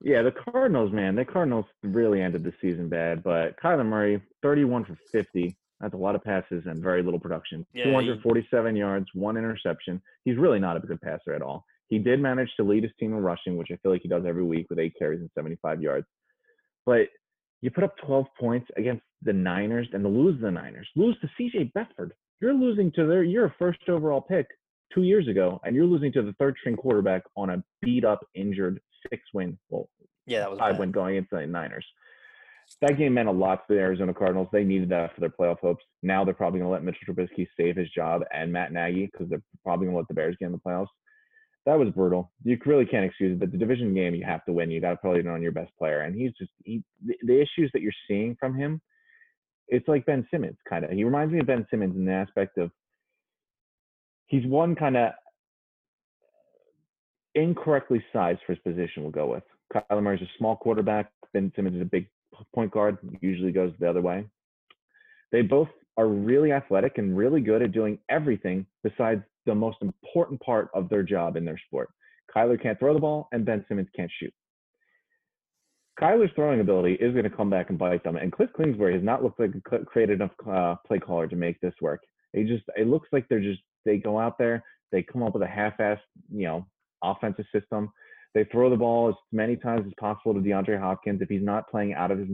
Yeah, the Cardinals, man. The Cardinals really ended the season bad, but Kyler Murray, 31 for 50. That's a lot of passes and very little production. Yeah, he- 247 yards, one interception. He's really not a good passer at all. He did manage to lead his team in rushing, which I feel like he does every week with eight carries and 75 yards. But you put up 12 points against the Niners and to lose the Niners, lose to CJ Beathard. You're losing to their, you're a first overall pick two years ago, and you're losing to the third string quarterback on a beat up, injured six win, well, yeah that was five bad. win going into the Niners. That game meant a lot to the Arizona Cardinals. They needed that for their playoff hopes. Now they're probably going to let Mitchell Trubisky save his job and Matt Nagy because they're probably going to let the Bears get in the playoffs. That was brutal. You really can't excuse it, but the division game you have to win. You got to probably it on your best player, and he's just he, the, the issues that you're seeing from him. It's like Ben Simmons, kind of. He reminds me of Ben Simmons in the aspect of he's one kind of incorrectly sized for his position. We'll go with Kyler Murray's a small quarterback. Ben Simmons is a big point guard. Usually goes the other way. They both are really athletic and really good at doing everything besides the most important part of their job in their sport. Kyler can't throw the ball, and Ben Simmons can't shoot. Kyler's throwing ability is going to come back and bite them. And Cliff Kingsbury has not looked like a creative enough uh, play caller to make this work. They just it looks like they're just they go out there, they come up with a half-assed, you know, offensive system. They throw the ball as many times as possible to DeAndre Hopkins. If he's not playing out of his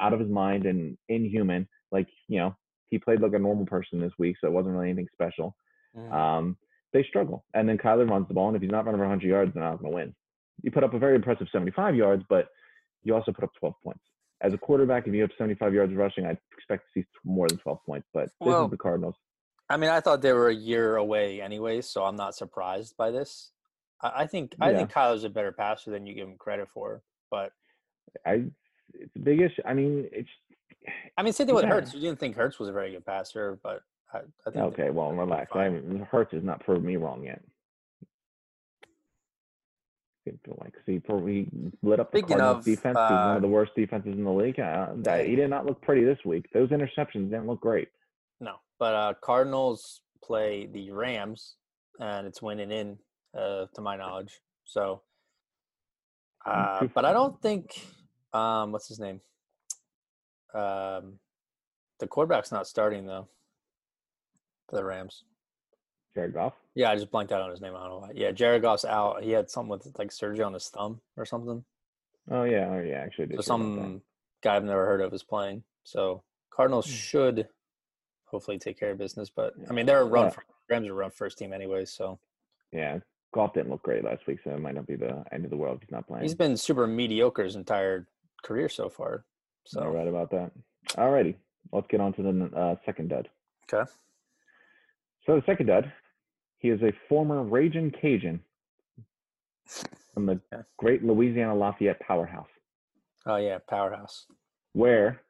out of his mind and inhuman, like you know, he played like a normal person this week, so it wasn't really anything special. Mm. Um, they struggle, and then Kyler runs the ball, and if he's not running for 100 yards, they're not going to win. You put up a very impressive 75 yards, but you also put up 12 points. As a quarterback, if you have 75 yards rushing, I'd expect to see more than 12 points. But this well, is the Cardinals. I mean, I thought they were a year away anyway, so I'm not surprised by this. I, I think yeah. I think Kyler's a better passer than you give him credit for, but I it's a big issue. I mean, it's. I mean, same thing with yeah. Hurts. You didn't think Hurts was a very good passer, but I, I think. Okay, well, relax. I mean, Hurts has not proved me wrong yet. Like, see, for we lit up the Speaking Cardinals of, defense. Uh, one of the worst defenses in the league. Uh, that, he did not look pretty this week. Those interceptions didn't look great. No, but uh, Cardinals play the Rams, and it's winning in uh, to my knowledge. So, uh, but I don't think um, what's his name. Um, the quarterback's not starting though for the Rams. Jared Goff. Yeah, I just blanked out on his name. I don't know why. Yeah, Jared Goff's out. He had something with like surgery on his thumb or something. Oh yeah, oh yeah, actually. So some guy I've never heard of is playing. So Cardinals hmm. should hopefully take care of business. But I mean, they're a run. Yeah. For, Rams are a run first team anyway. So yeah, Goff didn't look great last week, so it might not be the end of the world he's not playing. He's been super mediocre his entire career so far. So right about that. Alrighty, let's get on to the uh, second dud. Okay. So the second dud, he is a former Raging Cajun from the yeah. great Louisiana Lafayette powerhouse. Oh yeah, powerhouse. Where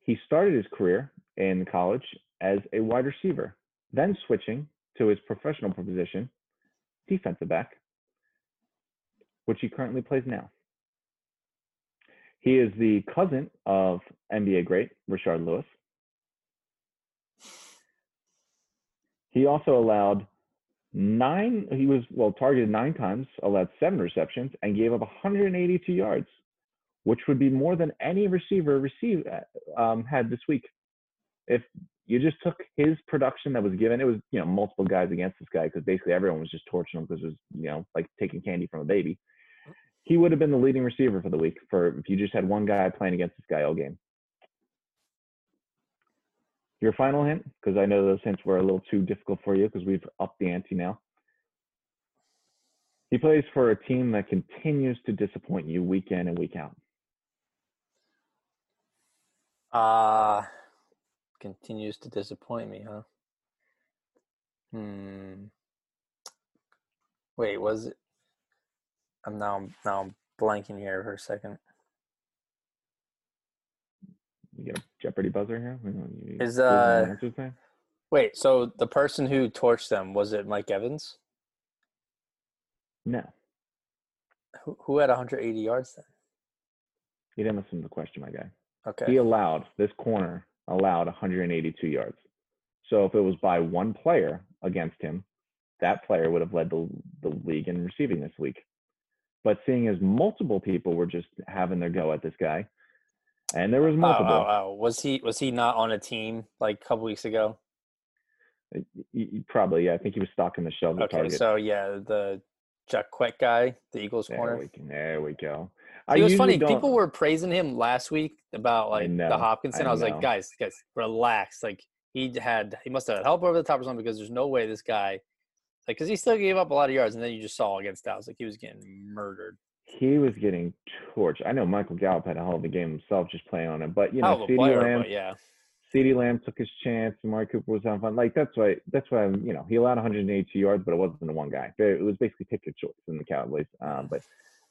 he started his career in college as a wide receiver, then switching to his professional position defensive back, which he currently plays now. He is the cousin of NBA great Rashard Lewis. He also allowed nine, he was, well, targeted nine times, allowed seven receptions, and gave up 182 yards, which would be more than any receiver received, um, had this week. If you just took his production that was given. It was you know multiple guys against this guy because basically everyone was just torching him because it was you know like taking candy from a baby. He would have been the leading receiver for the week for if you just had one guy playing against this guy all game. Your final hint, because I know those hints were a little too difficult for you because we've upped the ante now. He plays for a team that continues to disappoint you week in and week out. Uh continues to disappoint me, huh? Hmm. Wait, was it? I'm now now I'm blanking here for a second. You get a Jeopardy buzzer here. Is uh? Wait, so the person who torched them was it Mike Evans? No. Who who had 180 yards then? You didn't listen to the question, my guy. Okay. He allowed this corner allowed 182 yards. So if it was by one player against him, that player would have led the, the league in receiving this week. But seeing as multiple people were just having their go at this guy, and there was multiple. Oh, oh, oh. Was he was he not on a team like a couple weeks ago? Probably, yeah. I think he was stalking the shelf. Okay, target. so yeah, the Jacquet guy, the Eagles there corner. We there we go. I it was funny. Don't... People were praising him last week about like the Hopkinson. I, I was know. like, guys, guys, relax. Like he had, he must have had help over the top or something because there's no way this guy, like, because he still gave up a lot of yards, and then you just saw against Dallas, like he was getting murdered. he was getting torched. I know Michael Gallup had a hell of a game himself, just playing on him. But you know, CeeDee Lamb, yeah. CeeDee Lamb took his chance, and Amari Cooper was having fun. Like that's why that's why you know he allowed 182 yards, but it wasn't the one guy. It was basically pick your choice in the Cowboys. Um, but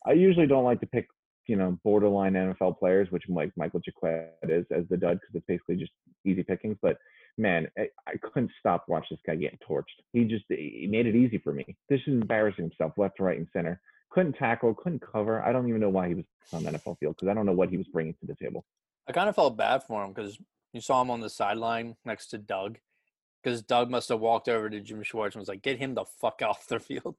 I usually don't like to pick you know borderline NFL players, which like Michael Jacquet is as the dud because it's basically just easy pickings. But man, I, I couldn't stop watch this guy getting torched. He just he made it easy for me. This is embarrassing himself left, right, and center. Couldn't tackle, couldn't cover. I don't even know why he was on the NFL field because I don't know what he was bringing to the table. I kind of felt bad for him because you saw him on the sideline next to Doug. Because Doug must have walked over to Jim Schwartz and was like, "Get him the fuck off the field."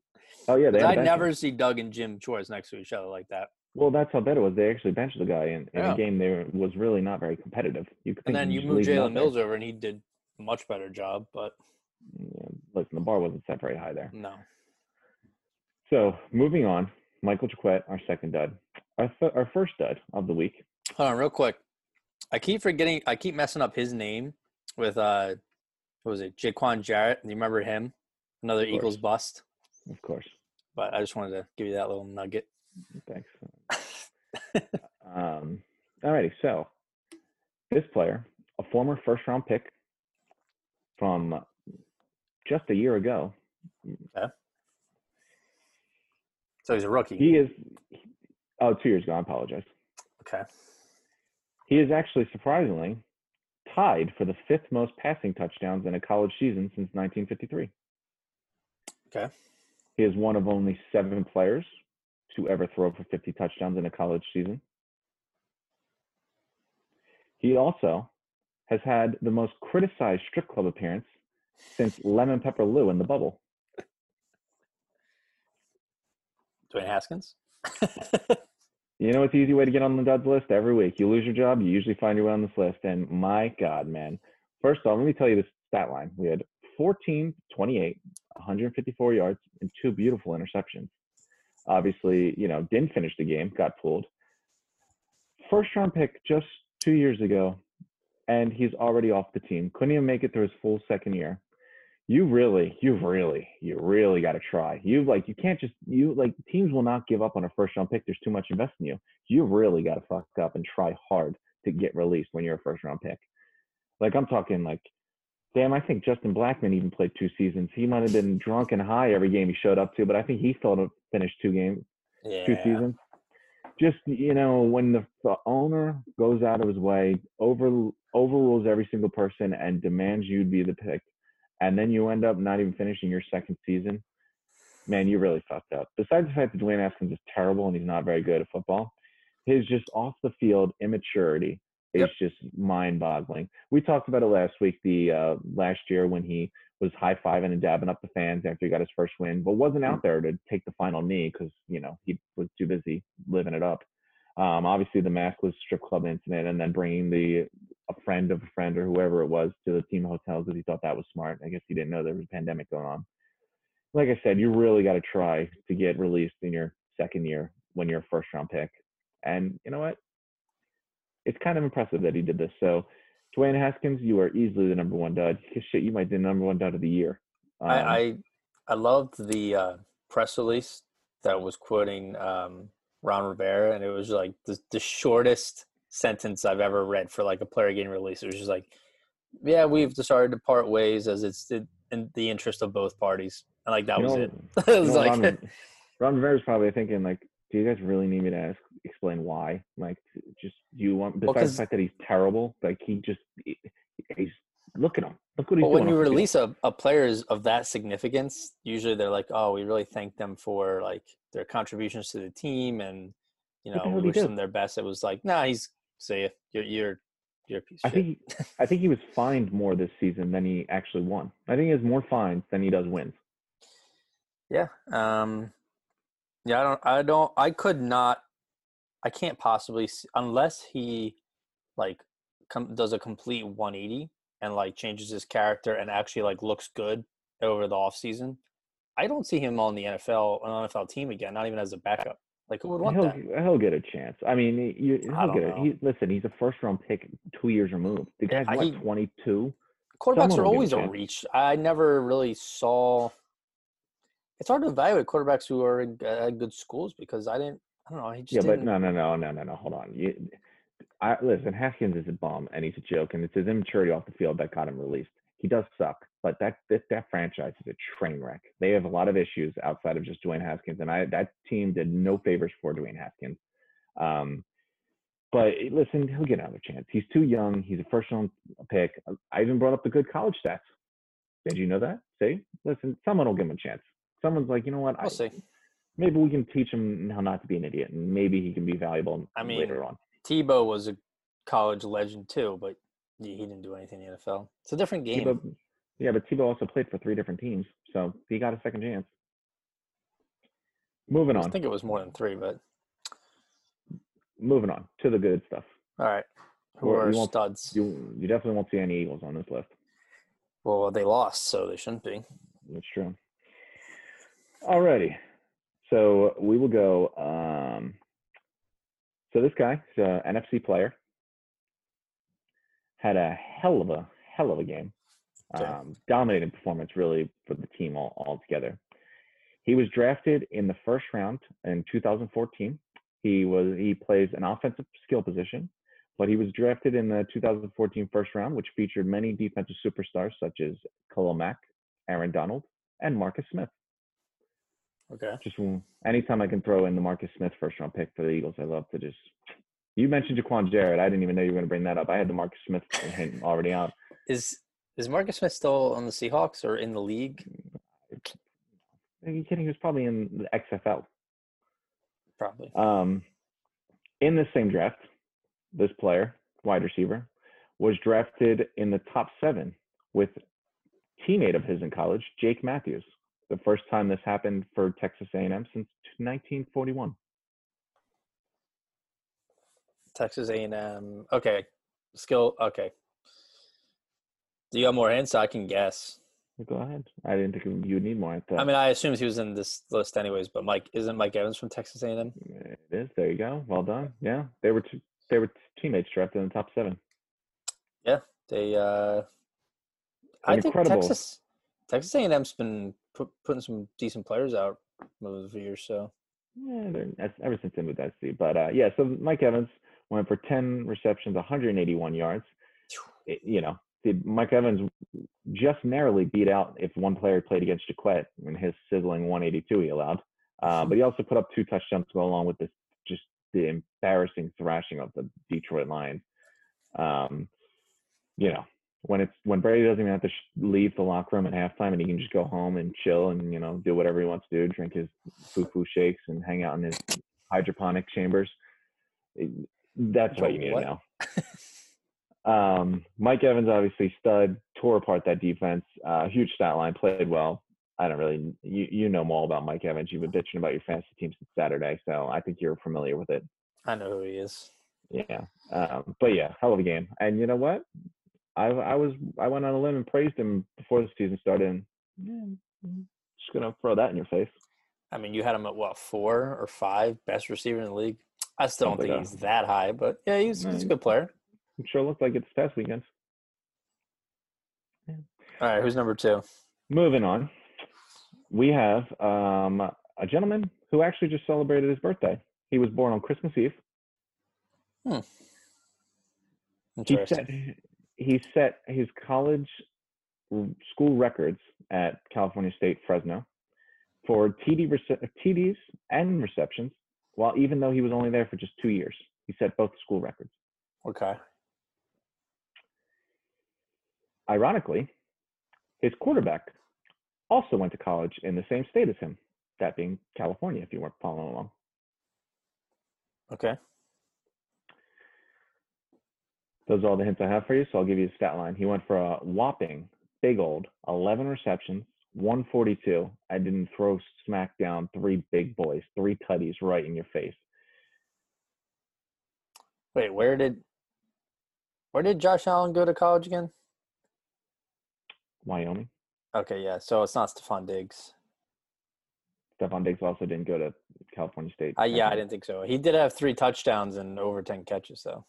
Oh yeah, they 'Cause had I never see Doug and Jim Schwartz next to each other like that. Well, that's how bad it was. They actually benched the guy in, in Yeah. a game there was really not very competitive. You could And then you move leave him out Jalen. Mills over, and he did a much better job. But Yeah, listen, the bar wasn't set very high there. no, So moving on, Michael Jacquet, our second dud. Our, th- our first dud of the week. hold on, real quick. I keep forgetting. I keep messing up his name with uh, what was it? Jaiquawn Jarrett. And you remember him? Another Eagles bust. Of course. But I just wanted to give you that little nugget. Thanks. Um, alrighty, so this player, a former first round pick from just a year ago, So he's a rookie. he is, oh, two years ago, I apologize. okay. He is actually surprisingly tied for the fifth most passing touchdowns in a college season since 1953. Okay. He is one of only seven players to ever throw for 50 touchdowns in a college season. He also has had the most criticized strip club appearance since Lemon Pepper Lou in the bubble. Dwayne Haskins. You know, it's an easy way to get on the duds list every week. You lose your job, you usually find your way on this list. And my God, man. First off, let me tell you this stat line. We had 14, 28, 154 yards, and two beautiful interceptions. Obviously, you know, didn't finish the game, got pulled. First round pick just two years ago, and he's already off the team. Couldn't even make it through his full second year. You really, you really, you really got to try. You like, you can't just, you like, teams will not give up on a first round pick. There's too much invested in you. You really got to fuck up and try hard to get released when you're a first round pick. Like, I'm talking like, damn, I think Justin Blackmon even played two seasons. He might have been drunk and high every game he showed up to, but I think he still to finish two games, yeah. two seasons. Just you know, when the, the owner goes out of his way, over overrules every single person, and demands you be the pick, and then you end up not even finishing your second season, man, you really fucked up. Besides the fact that Dwayne Haskins is terrible and he's not very good at football, his just off the field immaturity is Yep. just mind boggling. We talked about it last week, the uh, last year when he was high fiving and dabbing up the fans after he got his first win, but wasn't out there to take the final knee because you know he was too busy living it up. Um, obviously, the maskless strip club incident, and then bringing the a friend of a friend or whoever it was to the team hotel because he thought that was smart. I guess he didn't know there was a pandemic going on. Like I said, you really got to try to get released in your second year when you're a first round pick. And you know what? It's kind of impressive that he did this. So, Dwayne Haskins, you are easily the number one dud. Shit, you might be the number one dud of the year. Um, I, I I loved the uh, press release that was quoting um, Ron Rivera, and it was like the, the shortest sentence I've ever read for like a player getting released. It was just like, "Yeah, we've decided to part ways as it's in in the interest of both parties," and like that you was know- it. it was you know, like, Ron, Ron Rivera's probably thinking like, do you guys really need me to ask, explain why? Like, just do you want besides 'cause- the fact that he's terrible, like he just he- he's look at him. Look what he's but doing. when you off the field. release a, a players of that significance, usually they're like, "Oh, we really thank them for like their contributions to the team, and you know, hell we did he wish them their best." It was like, "Nah, he's say it. You're you're you're a piece I of shit." think he, I think he was fined more this season than he actually won. I think he has more fines than he does wins. Yeah. Um yeah, I don't I don't I could not I can't possibly s unless he like com- does a complete 180 and like changes his character and actually like looks good over the off season. I don't see him on the NFL on an NFL team again, not even as a backup. Like who would want He'll that? he'll get a chance. I mean, you, I he'll don't get know. He, listen, he's a first round pick, two years removed. The guy's I- what twenty two. Quarterbacks someone are get a always a reach. I never really saw it's hard to evaluate quarterbacks who are in uh, good schools because I didn't I don't know. He just Yeah, but no, no, no, no, no, no. Hold on. You, I listen. Haskins is a bum, and he's a joke, and it's his immaturity off the field that got him released. He does suck, but that that, that franchise is a train wreck. They have a lot of issues outside of just Dwayne Haskins, and I that team did no favors for Dwayne Haskins. Um, but listen, he'll get another chance. He's too young. He's a first round pick. I even brought up the good college stats. Did you know that? See, listen, someone will give him a chance. Someone's like, you know what? We'll I, see. maybe we can teach him how not to be an idiot, and maybe he can be valuable I mean, later on. Tebow was a college legend too, but he didn't do anything in the NFL. It's a different game. Tebow, yeah, but Tebow also played for three different teams, so he got a second chance. Moving on. I think it was more than three, but moving on to the good stuff. all right. Who Well, are you studs? You you definitely won't see any Eagles on this list. Well, they lost, so they shouldn't be. That's true. Alrighty, so we will go. Um, so this guy, is an NFC player, had a hell of a hell of a game. Um, dominating performance, really, for the team all altogether. He was drafted in the first round in 2014. He was he plays an offensive skill position, but he was drafted in the 2014 first round, which featured many defensive superstars such as Khalil Mack, Aaron Donald, and Marcus Smith. Okay. Just anytime I can throw in the Marcus Smith first round pick for the Eagles, I love to just. You mentioned Jaiquawn Jarrett. I didn't even know you were going to bring that up. I had the Marcus Smith hint already out. Is is Marcus Smith still on the Seahawks or in the league? Are you kidding? He was probably in the XFL. Probably. Um, in the same draft, this player, wide receiver, was drafted in the top seven with teammate of his in college, Jake Matthews. The first time this happened for Texas A&M since 1941. Texas A and M. Okay. Skill. Okay. Do you got more hints? I can guess. Go ahead. I didn't think you would need more. I, I mean, I assumed he was in this list anyways. But Mike isn't Mike Evans from Texas A and M? It is. There you go. Well done. Yeah, they were they were teammates drafted in the top seven. Yeah, They. uh I think incredible- Texas Texas A and M's been put, putting some decent players out over the years. So Yeah, ever since in with SC. But uh, yeah, so Mike Evans went for 10 receptions, 181 yards. It- you know, did Mike Evans just narrowly beat out if one player played against Jacquet in his sizzling 182 he allowed. Uh, but he also put up two touchdowns to go along with this just the embarrassing thrashing of the Detroit Lions. Um, you know, when it's when Brady doesn't even have to sh- leave the locker room at halftime and he can just go home and chill and you know do whatever he wants to do, drink his foo-foo shakes and hang out in his hydroponic chambers. It- that's what you need to know. Um, Mike Evans, obviously stud, tore apart that defense. Uh, huge stat line, played well. I don't really, you you know more about Mike Evans. You've been bitching about your fantasy team since Saturday, so I think you're familiar with it. I know who he is. Yeah. Um, but yeah, hell of a game. And you know what? I I was I went on a limb and praised him before the season started. And yeah, just gonna throw that in your face. I mean, you had him at what four or five best receiver in the league. I still don't think he's that high, but yeah, he's, he's a good player. It sure looked like it this past weekend. All right, who's number two? Moving on, we have um, a gentleman who actually just celebrated his birthday. He was born on Christmas Eve. He set Interesting. He set his college school records at California State Fresno for TD rece- TDs and receptions. While even though he was only there for just two years, he set both school records. Okay. Ironically, his quarterback also went to college in the same state as him, that being California. If you weren't following along. Okay. Those are all the hints I have for you. So I'll give you the stat line. He went for a whopping big old 11 receptions, 142. I didn't throw smack down three big boys, three tutties right in your face. Wait, where did where did Josh Allen go to college again? Wyoming. Okay, yeah. So it's not Stefon Diggs. Stefon Diggs also didn't go to California State. Uh, yeah, I didn't think so. He did have three touchdowns and over ten catches, though.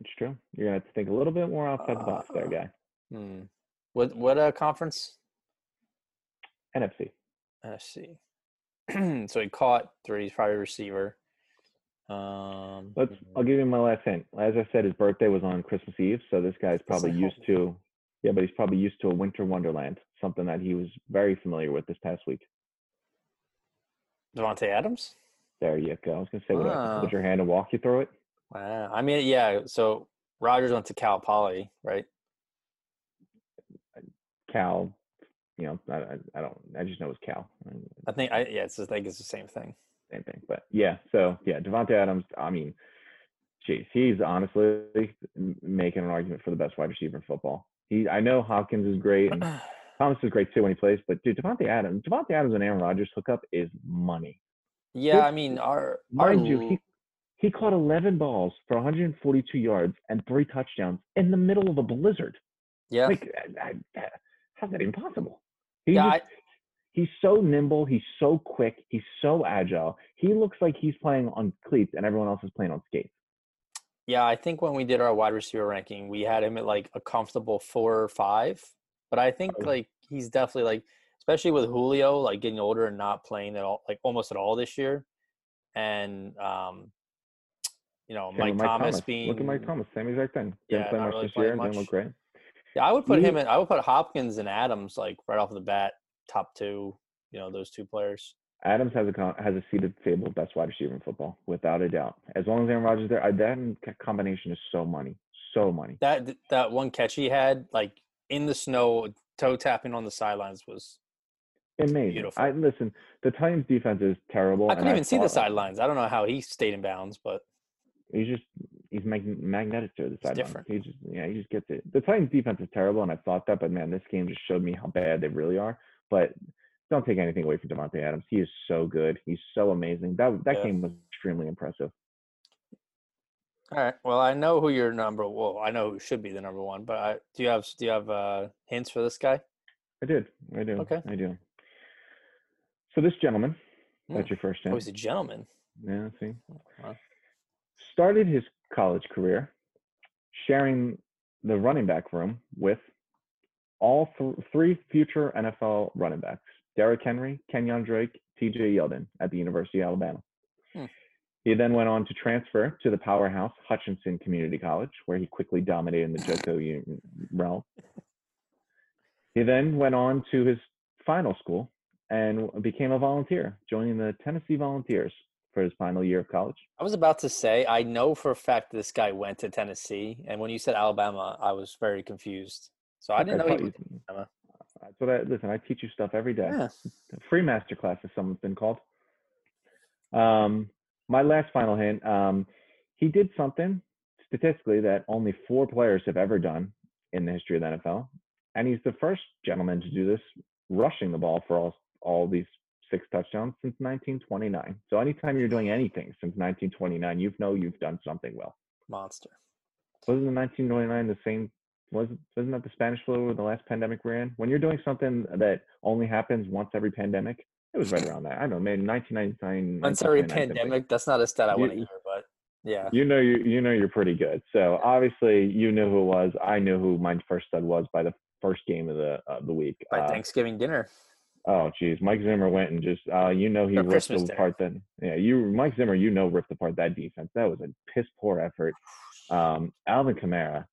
It's true. You're gonna have to think a little bit more outside the box, there, Uh, guy. Hmm. What what uh, conference? NFC. Let's so he caught three. He's probably a receiver. Um, Let's. I'll give you my last hint. As I said, his birthday was on Christmas Eve, so this guy's probably used to. Yeah, but he's probably used to a winter wonderland, something that he was very familiar with this past week. Davante Adams. There you go. I was gonna say, would I put your hand and walk you through it? Wow. I mean, yeah. So Rodgers went to Cal Poly, right? Cal. You know, I, I, I don't. I just know it's Cal. I think. I yeah. It's. I think it's the same thing. Same thing. But yeah. So yeah, Davante Adams. I mean, geez, he's honestly making an argument for the best wide receiver in football. He. I know Hopkins is great and Thomas is great too when he plays, but dude, Davante Adams, Davante Adams and Aaron Rodgers hookup is money. Yeah. I mean, our our Mind you, he he caught 11 balls for 142 yards and three touchdowns in the middle of a blizzard. yeah. Like, I, I, how's that even possible? He Yeah. just- he's so nimble. He's so quick. He's so agile. He looks like he's playing on cleats and everyone else is playing on skates. Yeah, I think when we did our wide receiver ranking, we had him at like a comfortable four or five. But I think Oh. like he's definitely like, especially with Julio like getting older and not playing at all, like almost at all this year, and um, you know Same Mike, with Thomas, being Look at Mike Thomas. Same exact thing. Didn't Yeah, play much really this year. Didn't much. look great. Yeah, I would put He- him in. I would put Hopkins and Adams like right off the bat, top two. You know those two players. Adams has a has a seated table of best wide receiver in football, without a doubt. As long as Aaron Rodgers is there, I, that combination is so money, so money. That that one catch he had like in the snow, toe tapping on the sidelines was. Amazing. Beautiful. I listen. The Titans defense is terrible. I couldn't even see the sidelines. I don't know how he stayed in bounds, but He's just he's mag- magnetic to the sideline. He just yeah, he just gets it. The Titans defense is terrible, and I thought that, but man, this game just showed me how bad they really are. But don't take anything away from Davante Adams. He is so good. He's so amazing. That that Yeah. game was extremely impressive. all right. Well, I know who your number. Well, I know who should be the number one. But I, do you have do you have uh, hints for this guy? I did. I do. Okay. I do. So this gentleman, Hmm. that's your first Oh, hint. he's a gentleman. Yeah, see. Wow. Started his college career sharing the running back room with all th- three future NFL running backs Derrick Henry, Kenyon Drake, TJ Yeldon at the University of Alabama. Hmm. He then went on to transfer to the powerhouse Hutchinson Community College, where he quickly dominated in the JUCO realm. He then went on to his final school and became a volunteer, joining the Tennessee Volunteers for his final year of college. I was about to say I know for a fact this guy went to Tennessee, and when you said Alabama, I was very confused. So I didn't know he. Was, you- Alabama. That's what I listen. I teach you stuff every day. yeah. Free master class, as someone's been called. Um, my last final hint. Um, he did something statistically that only four players have ever done in the history of the NFL, and he's the first gentleman to do this, rushing the ball for all all these six touchdowns since 1929. So anytime you're doing anything since 1929, you know you've done something well. Monster. wasn't the 1929 the same wasn't wasn't that the spanish flu or the last pandemic we're in when you're doing something that only happens once every pandemic it was right around that i don't know maybe 1999 Once every 1999, pandemic. That's not a stat I want to hear, but yeah. you know you you know you're pretty good so obviously you knew who it was i knew who my first stud was by the first game of the of the week By Uh, Thanksgiving dinner. Oh geez, Mike Zimmer went and just uh you know he ripped Christmas that yeah, you Mike Zimmer, you know ripped apart that defense. That was a piss poor effort. Um Alvin Kamara,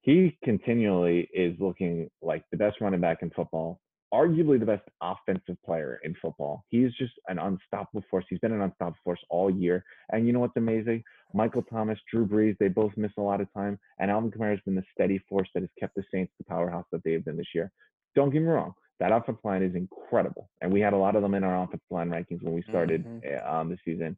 he continually is looking like the best running back in football, arguably the best offensive player in football. He's just an unstoppable force. He's been an unstoppable force all year. And you know what's amazing? Michael Thomas, Drew Brees, they both miss a lot of time. And Alvin Kamara has been the steady force that has kept the Saints the powerhouse that they have been this year. Don't get me wrong that offensive line is incredible, and we had a lot of them in our offensive line rankings when we started Mhm. uh, um, the season.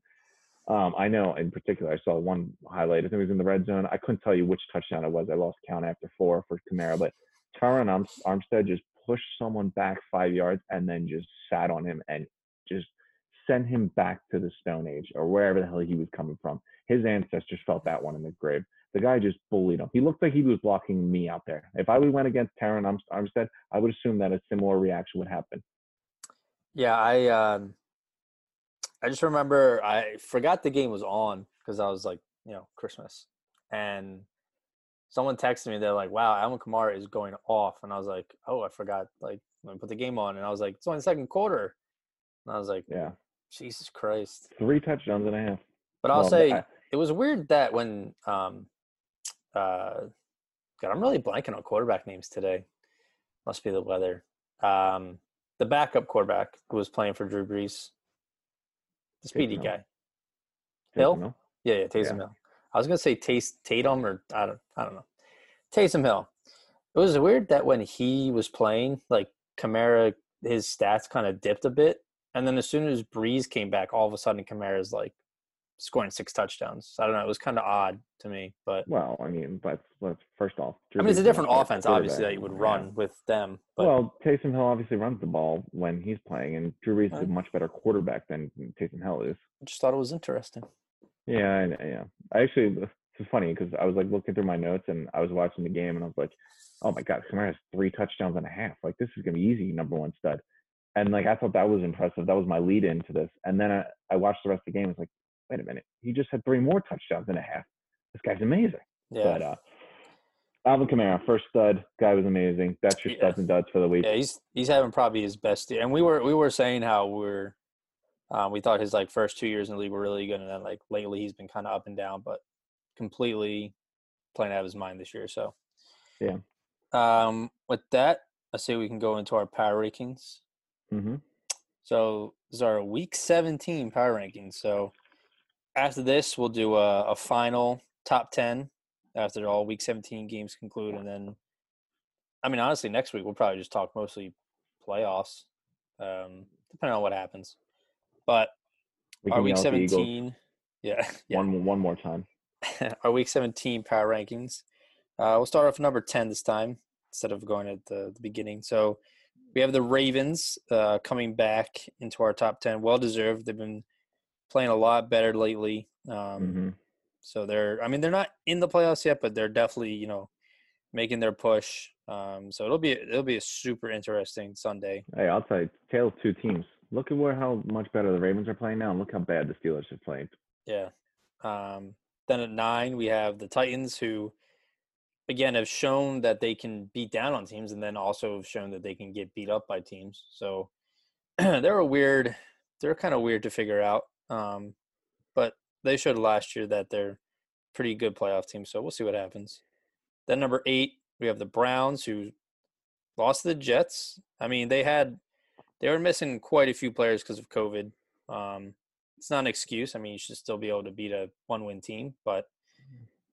Um, I know in particular, I saw one highlight. I think it was in the red zone. I couldn't tell you which touchdown it was. I lost count after four for Kamara, but Terron Armstead just pushed someone back five yards and then just sat on him and just sent him back to the Stone Age or wherever the hell he was coming from. His ancestors felt that one in the grave. The guy just bullied him. He looked like he was blocking me out there. If I went against Terron Armstead, I would assume that a similar reaction would happen. Yeah, I um, I just remember I forgot the game was on because I was like, you know, Christmas, and someone texted me. They're like, "Wow, Alvin Kamara is going off," and I was like, "Oh, I forgot." Like, let me put the game on, and I was like, "It's only the second quarter," and I was like, Yeah. "Jesus Christ!" Three touchdowns and a half. But I'll Well, say I- it was weird that when um uh God, I'm really blanking on quarterback names today. Must be the weather. Um the backup quarterback who was playing for Drew Brees. The speedy Taysom guy. Hill? Hill? Yeah, yeah, Taysom Yeah. Hill. I was gonna say Taste Tatum or I don't I don't know. Taysom Hill. It was weird that when he was playing, like Kamara, his stats kind of dipped a bit, and then as soon as Brees came back, all of a sudden Kamara's like scoring six touchdowns. I don't know. It was kind of odd to me, but Well, I mean, let's first off. I mean, it's a Drew different offense, obviously, that you would run Yeah. with them. But well, Taysom Hill obviously runs the ball when he's playing, and Drew Brees is a much better quarterback than Taysom Hill is. I just thought it was interesting. Yeah, I, yeah. I actually, it's funny because I was like looking through my notes and I was watching the game and I was like, oh my God, Kamara has three touchdowns and a half. Like this is gonna be easy, number one stud. And like I thought that was impressive. That was my lead into this. And then I, I watched the rest of the game. It's like, wait a minute, he just had three more touchdowns and a half. This guy's amazing. Yeah, But uh, Alvin Kamara, first stud, guy was amazing. That's your Yeah. studs and duds for the week. yeah, he's he's having probably his best year. And we were we were saying how we're um, we thought his like first two years in the league were really good, and then like lately he's been kind of up and down, but completely playing out of his mind this year. So Yeah. Um, with that, I say we can go into our power rankings. Mm-hmm. So this is our week 17 power rankings. So after this, we'll do a, a final top 10 after all week 17 games conclude. And then, I mean, honestly, next week we'll probably just talk mostly playoffs, um, depending on what happens. But We our week yell at the Eagles 17, yeah, yeah. one one more time. our week 17 power rankings. Uh, we'll start off number 10 this time instead of going at the, the beginning. So we have the Ravens uh, coming back into our top 10. Well deserved. They've been playing a lot better lately. Um, hmm So they're, I mean, they're not in the playoffs yet, but they're definitely, you know, making their push. Um, so it'll be it'll be a super interesting Sunday. Hey, I'll tell you, tale two teams. Look at where how much better the Ravens are playing now, and look how bad the Steelers have played. Yeah. Um, then at nine, we have the Titans, who, again, have shown that they can beat down on teams, and then also have shown that they can get beat up by teams. So they're a weird. They're kind of weird to figure out. Um, but they showed last year that they're pretty good playoff team. So we'll see what happens. Then number eight, we have the Browns, who lost to the Jets. I mean, they had they were missing quite a few players because of COVID. Um, it's not an excuse. I mean, you should still be able to beat a one-win team, but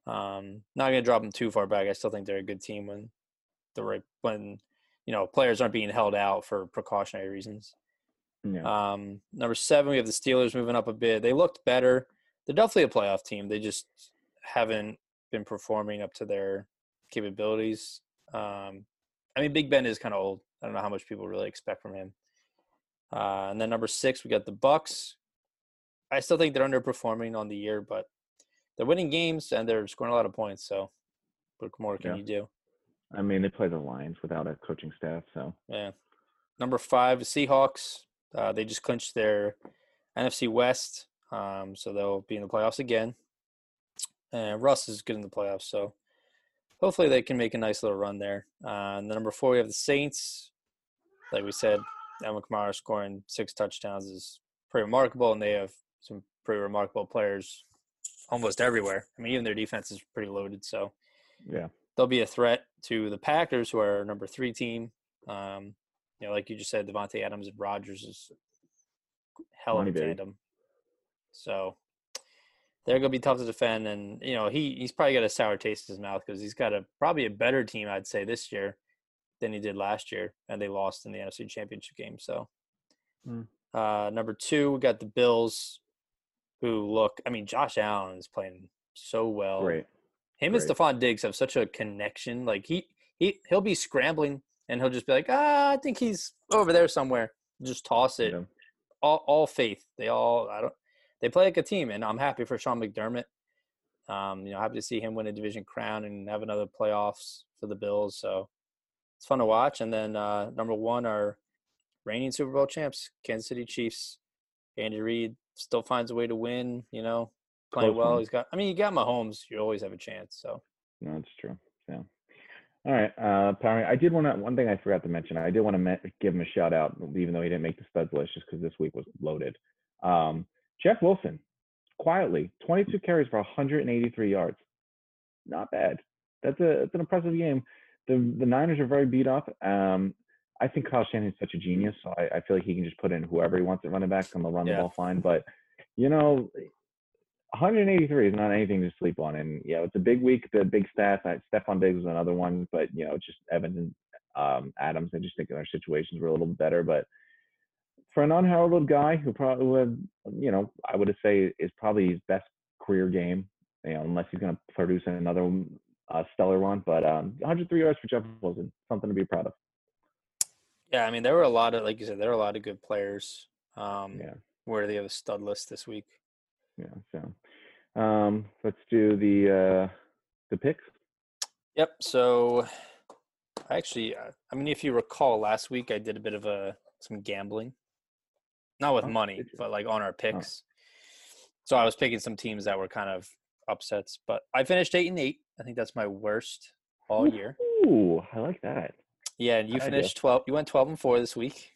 um, not going to drop them too far back. I still think they're a good team when the right when you know players aren't being held out for precautionary reasons. Yeah, Um, number seven, we have the Steelers moving up a bit. They looked better. They're definitely a playoff team. They just haven't been performing up to their capabilities. Um, I mean, Big Ben is kind of old. I don't know how much people really expect from him. Uh, and then number six, we got the Bucks. I still think they're underperforming on the year, but they're winning games and they're scoring a lot of points. So, what more can Yeah. you do? I mean they play the Lions without a coaching staff, so Yeah. Number five, the Seahawks. Uh, they just clinched their NFC West, um, so they'll be in the playoffs again. And Russ is good in the playoffs, so hopefully they can make a nice little run there. Uh, and then number four, we have the Saints. Like we said, Alvin Kamara scoring six touchdowns is pretty remarkable, and they have some pretty remarkable players almost everywhere. I mean, even their defense is pretty loaded, so yeah. they'll be a threat to the Packers, who are our number three team. Um, you know, like you just said, Davante Adams and Rodgers is hell of a tandem. So they're going to be tough to defend, and you know he he's probably got a sour taste in his mouth because he's got a probably a better team, I'd say, this year than he did last year, and they lost in the NFC Championship game. So Mm. uh, number two, we got the Bills, who look. I mean, Josh Allen is playing so well. Great. Him and Great. Stefon Diggs have such a connection. Like he he he'll be scrambling and he'll just be like, ah, I think he's over there somewhere. Just toss it. Yeah. All all faith. They all I don't they play like a team and I'm happy for Sean McDermott. Um, you know, happy to see him win a division crown and have another playoffs for the Bills. So it's fun to watch. And then uh number one are reigning Super Bowl champs, Kansas City Chiefs. Andy Reid still finds a way to win, you know, playing well. He's got I mean you got Mahomes, you always have a chance. So No, it's true. Yeah. All right, uh, Power. I did want to. One thing I forgot to mention. I did want to me- give him a shout out, even though he didn't make the studs list, just because this week was loaded. Um, Jeff Wilson, quietly. 22 carries for 183 yards. Not bad. That's a that's an impressive game. The the Niners are very beat up. Um, I think Kyle Shanahan's such a genius, so I, I feel like he can just put in whoever he wants at running back and they'll run Yeah. the ball fine. But you know, 183 is not anything to sleep on. And you know, it's a big week. The big stats. I, Stefon Diggs was another one, but you know, just Evans and um, Adams. I just think their situations were a little better. But for an unheralded guy who probably would, you know, I would say is probably his best career game. You know, unless he's going to produce another uh, stellar one. But um, 103 yards for Jeff Wilson, something to be proud of. Yeah, I mean there were a lot of like you said, there were a lot of good players. Um, Yeah. where they have a stud list this week. Yeah. So um, let's do the uh, the picks. Yep. So, I actually, uh, I mean, if you recall, last week I did a bit of a some gambling, not with Oh, money, but like on our picks. So I was picking some teams that were kind of upsets, but I finished eight and eight. I think that's my worst all year. Ooh, I like that. Yeah, and you idea. finished twelve. You went twelve and four this week.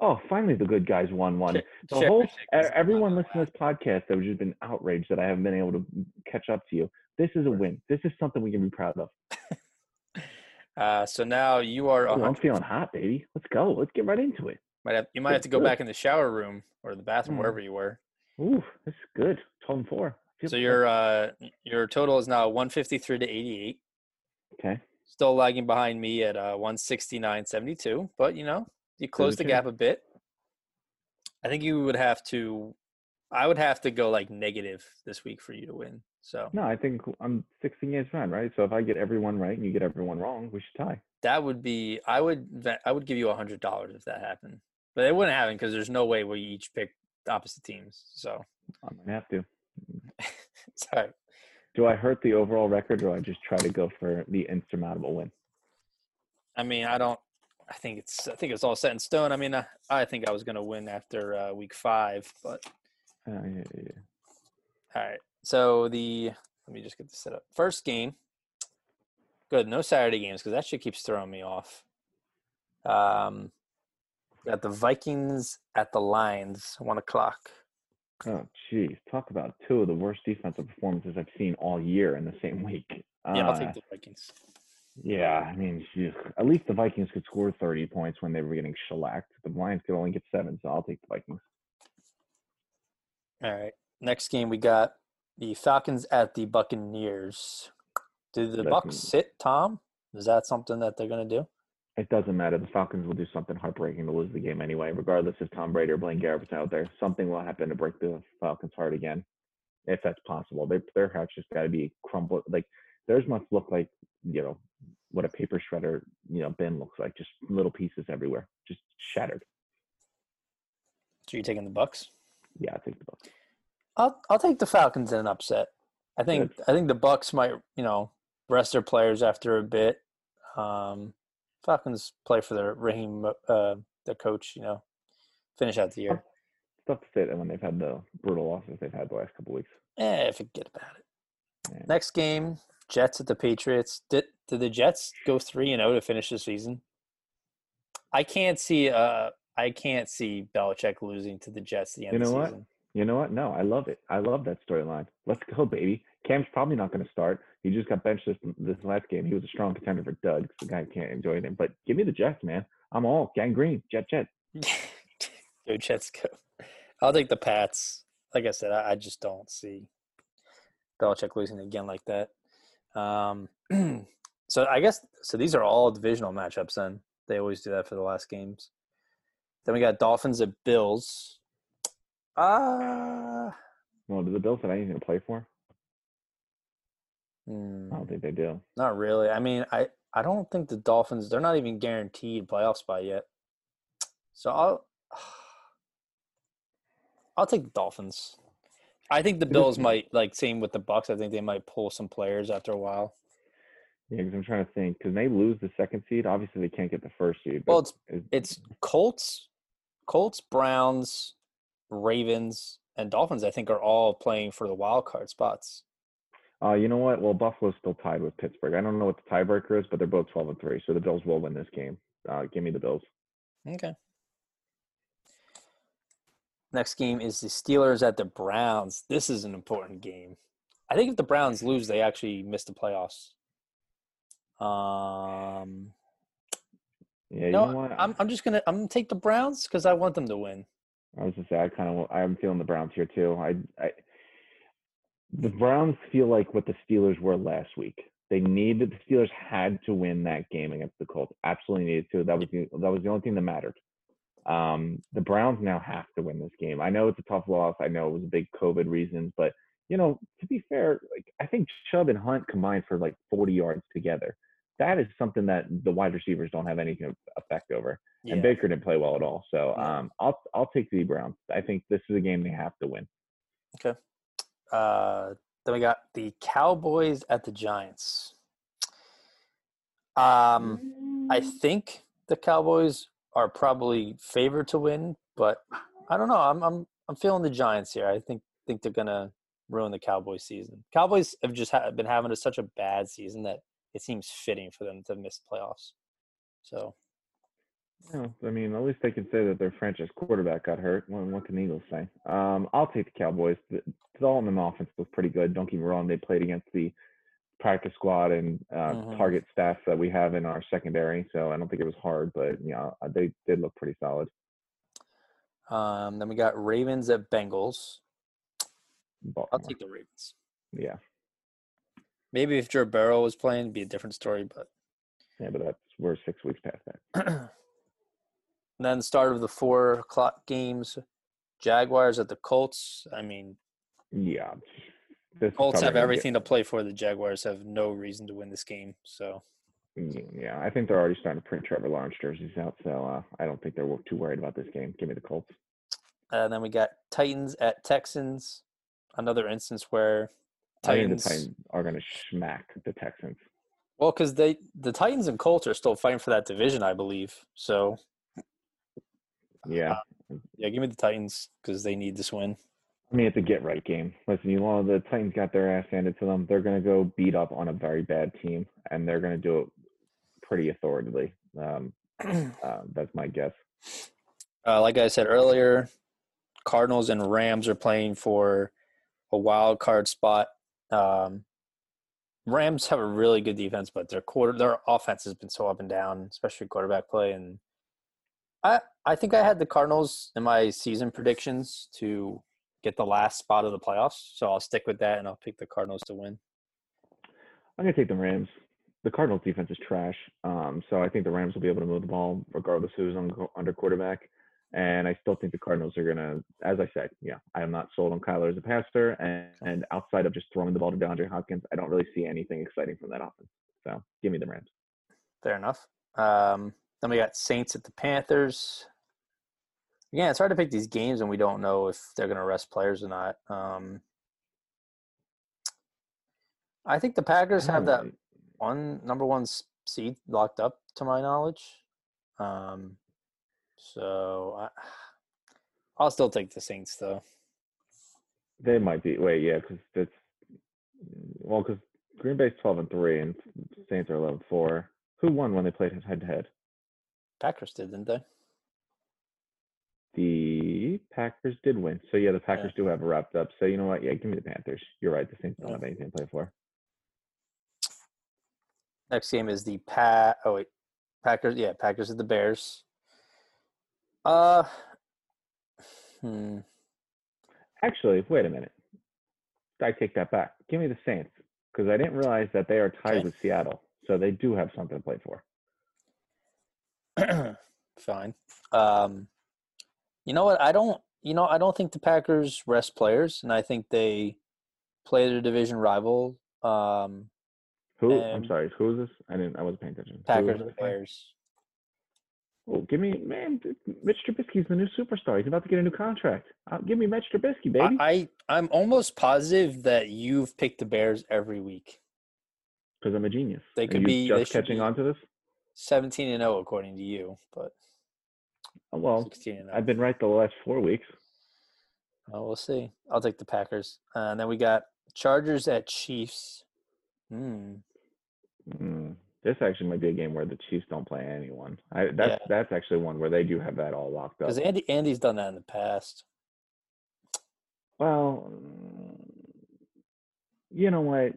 Oh, finally the good guys won one. Share- The whole everyone listening to this podcast that have just been outraged that I haven't been able to catch up to you. This is a win. This is something we can be proud of. Uh, so now you are. Ooh, I'm feeling hot, baby. Let's go. Let's get right into it. Might have, you might have to go Good. back in the shower room or the bathroom, Mm. wherever you were. Ooh, this is good. 12 and 4. So your uh, your total is now one fifty three to eighty eight. okay. Still lagging behind me at uh, 169.72, but you know, you close the gap a bit. I think you would have to, I would have to go like negative this week for you to win. So No, I think I'm 16 years fine, right? So if I get everyone right and you get everyone wrong, we should tie. that would be, I would, I would give you a hundred dollars if that happened, but it wouldn't happen because there's no way we each pick opposite teams. So I'm gonna have to. sorry. Do I hurt the overall record or I just try to go for the insurmountable win? I mean, I don't. I think it's. I think it's all set in stone. I mean, I, I think I was going to win after uh, week five, but Uh, yeah, yeah. All right. So the let me just get this set up. First game. Good. No Saturday games because that shit keeps throwing me off. Um, got the Vikings at the Lions, one o'clock. Oh, jeez. Talk about two of the worst defensive performances I've seen all year in the same week. Yeah, I'll Uh, take the Vikings. Yeah, I mean, at least the Vikings could score 30 points when they were getting shellacked. The Lions could only get seven, so I'll take the Vikings. All right. Next game we got the Falcons at the Buccaneers. Did the Bucks sit Tom? Is that something that they're gonna do? It doesn't matter. The Falcons will do something heartbreaking to lose the game anyway, regardless if Tom Brady or Blaine Gabbert's out there. Something will happen to break the Falcons' heart again, if that's possible. Their their heart's just got to be crumbled. Like theirs must look like you know what a paper shredder you know bin looks like, just little pieces everywhere, just shattered. So you're taking the Bucks? Yeah, I think the Bucks. I'll I'll take the Falcons in an upset. I think I think the Bucks might you know rest their players after a bit. Um, Falcons play for their Raheem, uh, the coach. You know, finish out the year. It's tough to say that when they've had the brutal losses they've had the last couple weeks. Eh, forget about it. Yeah. Next game, Jets at the Patriots. Did did the Jets go three and zero to finish the season? I can't see. Uh, I can't see Belichick losing to the Jets at the end You of know the what? season. You know what? No, I love it. I love that storyline. Let's go, baby. Cam's probably not going to start. He just got benched this this last game. He was a strong contender for 'cause the guy can't enjoy them. But give me the Jets, man. I'm all gang green. Jet, jet. go Jets, go. I'll take the Pats. Like I said, I, I just don't see Belichick losing again like that. Um, so I guess so. These are all divisional matchups. Then they always do that for the last games. Then we got Dolphins at Bills. Ah, Well, do the Bills have anything to play for? hmm, I don't think they do. not really. I mean, I I don't think the Dolphins. They're not even guaranteed playoff spot yet. So I'll I'll take the Dolphins. I think the Bills might like same with the Bucks. I think they might pull some players after a while. Yeah, because I'm trying to think. Because they lose the second seed, obviously they can't get the first seed. But Well, it's it's Colts, Colts, Browns, Ravens, and Dolphins. I think are all playing for the wild card spots. uh, you know what? Well, Buffalo's still tied with Pittsburgh. I don't know what the tiebreaker is, but they're both 12 and three, so the Bills will win this game. Uh, give me the Bills. Okay. Next game is the Steelers at the Browns. This is an important game. I think if the Browns lose, they actually miss the playoffs. Um, Yeah, you no, know what? I'm I'm just gonna I'm gonna take the Browns because I want them to win. I was just say I kind of I'm feeling the Browns here too. I, I the Browns feel like what the Steelers were last week. They needed the Steelers had to win that game against the Colts. Absolutely needed to. That was the, that was the only thing that mattered. Um, the Browns now have to win this game. I know it's a tough loss. I know it was a big COVID reasons, but you know, to be fair, like I think Chubb and Hunt combined for like 40 yards together. That is something that the wide receivers don't have any effect over. Yeah. And Baker didn't play well at all. So um, I'll I'll take the Browns. I think this is a game they have to win. Okay. Uh, then we got the Cowboys at the Giants. Um, I think the Cowboys are probably favored to win, but I don't know. I'm I'm I'm feeling the Giants here. I think think they're gonna ruin the Cowboys season. Cowboys have just ha- been having a, such a bad season that it seems fitting for them to miss playoffs. So Well, I mean, at least they can say that their franchise quarterback got hurt. What, what can the Eagles say? Um, I'll take the Cowboys. The development offense was pretty good. Don't get me wrong; they played against the practice squad and uh, Mhm. target staff that we have in our secondary, so I don't think it was hard. But yeah, uh, they did look pretty solid. um, then we got Ravens at Bengals. I'll take the Ravens. Yeah, Maybe if Joe Burrow was playing, it'd be a different story. But yeah, but that's we're six weeks past that. then start of the four o'clock games, Jaguars at the Colts. I mean, Yeah, this is Colts have everything to play for. The Jaguars have no reason to win this game. So Yeah, I think they're already starting to print Trevor Lawrence jerseys out, so uh, I don't think they're too worried about this game. Give me the Colts. and then we got Titans at Texans. Another instance where I think Titans. the Titans are going to smack the Texans. Well, because they the Titans and Colts are still fighting for that division, I believe. So Yeah, yeah, give me the Titans because they need this win. I mean it's a get right game. Listen, you know the Titans got their ass handed to them. They're going to go beat up on a very bad team, and they're going to do it pretty authoritatively. Um, uh, that's my guess. Uh, like I said earlier, Cardinals and Rams are playing for a wild card spot. Um, Rams have a really good defense, but their quarter their offense has been so up and down, especially quarterback play. And I I think I had the Cardinals in my season predictions to get the last spot of the playoffs, so I'll stick with that and I'll pick the Cardinals to win. I'm to take the Rams. The Cardinals defense is trash, um, so I think the Rams will be able to move the ball regardless who's on, under quarterback. And I still think the Cardinals are going to, as I said, yeah, I am not sold on Kyler as a passer. And, and outside of just throwing the ball to DeAndre Hopkins, I don't really see anything exciting from that offense. So give me the Rams. Fair enough. Um, then we got Saints at the Panthers. Again, it's hard to pick these games, and we don't know if they're going to rest players or not. Um, I think the Packers have that Um, one number one seed locked up, to my knowledge. Um, so I, I'll still take the Saints, though. They might be. Wait, yeah, because it's well, because Green Bay's twelve and three, and Saints are 11-4. Who won when they played head to head? Packers did, didn't they? The Packers did win. So yeah, the Packers do have it wrapped up. So you know what? Yeah, give me the Panthers. You're right. The Saints don't Yeah. have anything to play for. Next game is the Pat. Oh wait, Packers. Yeah, Packers at the Bears. Uh, hmm. Actually, wait a minute. I take that back. Give me the Saints because I didn't realize that they are tied Okay. with Seattle, so they do have something to play for. Fine. Um, you know what? I don't. You know, I don't think the Packers rest players, and I think they play their division rival. Um, Who? I'm sorry. Who is this? I didn't. I wasn't paying attention. Packers and? Bears. Oh, give me man. Mitch Trubisky's the new superstar. He's about to get a new contract. Uh, give me Mitch Trubisky, baby. I, I I'm almost positive that you've picked the Bears every week. Because I'm a genius. They could be- just catching be- on to this. Seventeen and zero according to you, but Oh, well, sixteen and I've been right the last four weeks. Well, we'll see. I'll take the Packers, uh, and then we got Chargers at Chiefs. Hmm. Mm, this actually might be a game where the Chiefs don't play anyone. I, that's Yeah. that's actually one where they do have that all locked up. Because Andy Andy's done that in the past. Well, you know what?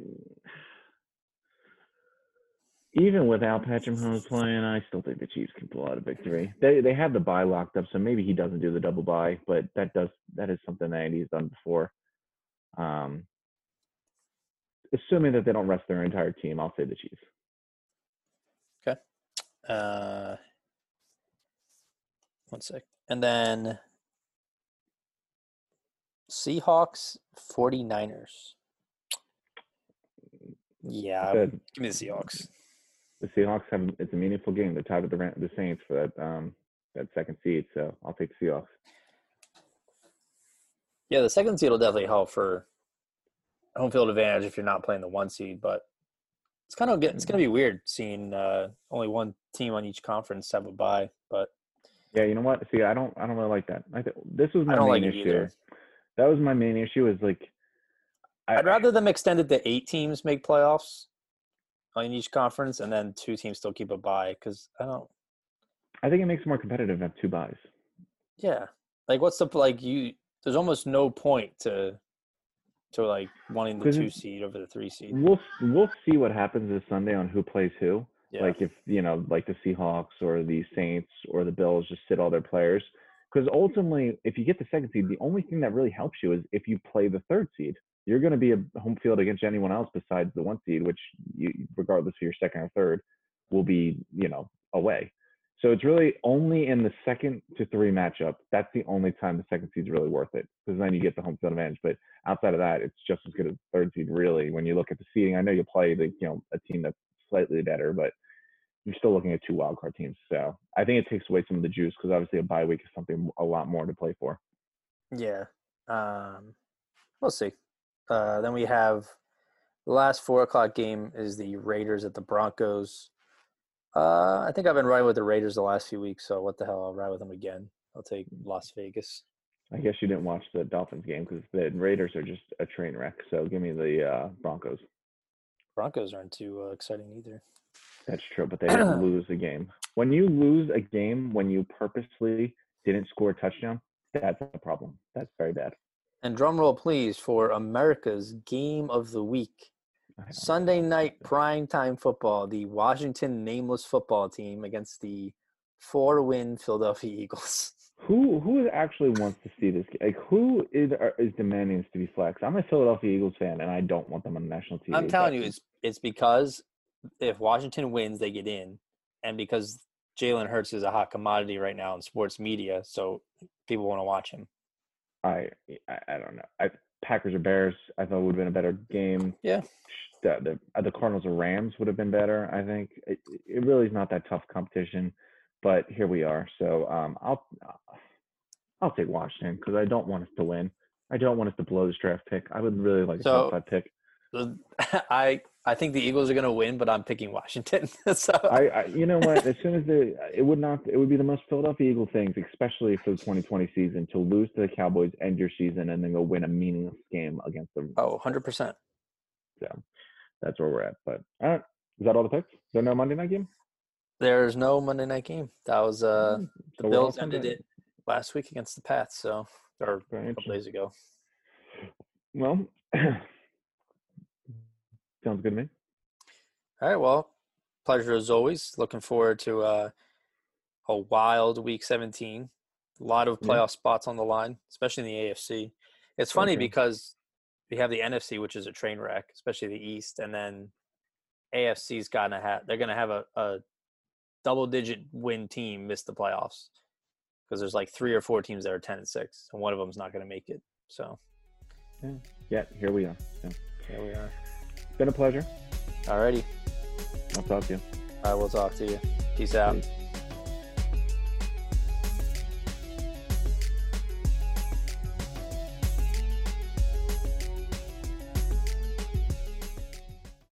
Even without Patrick Mahomes playing, I still think the Chiefs can pull out a victory. They they have the bye locked up, so maybe he doesn't do the double bye, but that does that is something that Andy's done before. Um, assuming that they don't rest their entire team, I'll say the Chiefs. Uh, one sec. And then Seahawks 49ers. Yeah, Good. give me the Seahawks. The Seahawks have it's a meaningful game. They're tied with the the Saints for that um that second seed, so I'll take the Seahawks. Yeah, the second seed will definitely help for home field advantage if you're not playing the one seed, but it's kind of getting it's going to be weird seeing uh, only one team on each conference have a bye. But Yeah, you know what? See, I don't I don't really like that. I th- this was my main like issue. That was my main issue. Is like I, I'd rather them extend it to eight teams make playoffs on each conference, and then two teams still keep a bye because I don't. I think it makes it more competitive to have two buys. Yeah, like what's the like you? There's almost no point to to like wanting the two seed over the three seed. We'll we'll see what happens this Sunday on who plays who. Yeah. Like if you know, like the Seahawks or the Saints or the Bills just sit all their players. Because ultimately, if you get the second seed, the only thing that really helps you is if you play the third seed. You're going to be a home field against anyone else besides the one seed, which you, regardless of your second or third, will be you know away. So it's really only in the second to three matchup. That's the only time the second seed's really worth it because then you get the home field advantage. But outside of that, it's just as good as third seed. Really, when you look at the seeding, I know you play the you know a team that's slightly better, but you're still looking at two wild card teams. So I think it takes away some of the juice because obviously a bye week is something a lot more to play for. Yeah. Um, we'll see. Uh, then we have the last four o'clock game is the Raiders at the Broncos. Uh, I think I've been riding with the Raiders the last few weeks, so what the hell? I'll ride with them again. I'll take Las Vegas. I guess you didn't watch the Dolphins game because the Raiders are just a train wreck. So give me the uh, Broncos. Broncos aren't too uh, exciting either. That's true, but they didn't lose a game. When you lose a game when you purposely didn't score a touchdown, that's a problem. That's very bad. And drum roll, please, for America's game of the week. Sunday night prime time football, the Washington nameless football team against the four win Philadelphia Eagles. Who who actually wants to see this? Like who is is demanding this to be flexed? I'm a Philadelphia Eagles fan, and I don't want them on national TV. I'm telling you, it's it's because if Washington wins, they get in, and because Jalen Hurts is a hot commodity right now in sports media, so people want to watch him. I, I I don't know. I Packers or Bears, I thought would have been a better game. Yeah. The the, uh, the Cardinals or Rams would have been better. I think it, it really is not that tough competition, but here we are. So um, I'll I'll take Washington because I don't want us to win. I don't want us to blow this draft pick. I would really like a So- top five pick. The- I I think the Eagles are going to win, but I'm picking Washington. so I, I you know what? As soon as the it would not it would be the most Philadelphia Eagle things, especially for the 2020 season, to lose to the Cowboys, end your season, and then go win a meaningless game against them. oh, 100 percent. Yeah that's where we're at. But all right, is that all the picks? Is there no Monday night game? There's no Monday night game. That was uh the so all Bills ended it last week against the Pats, so or a couple days ago. Well, sounds good to me. All right, well, pleasure as always. Looking forward to uh, a wild week 17. A lot of Yeah. playoff spots on the line, especially in the AFC. It's funny Okay. because we have the NFC, which is a train wreck, especially the East, and then AFC's gonna have they're gonna have a, a double digit win team miss the playoffs because there's like three or four teams that are 10 and 6 and one of them's not going to make it so Yeah, here we are. So, there we are been a pleasure. alrighty I'll talk to you. i will talk to you peace out Peace.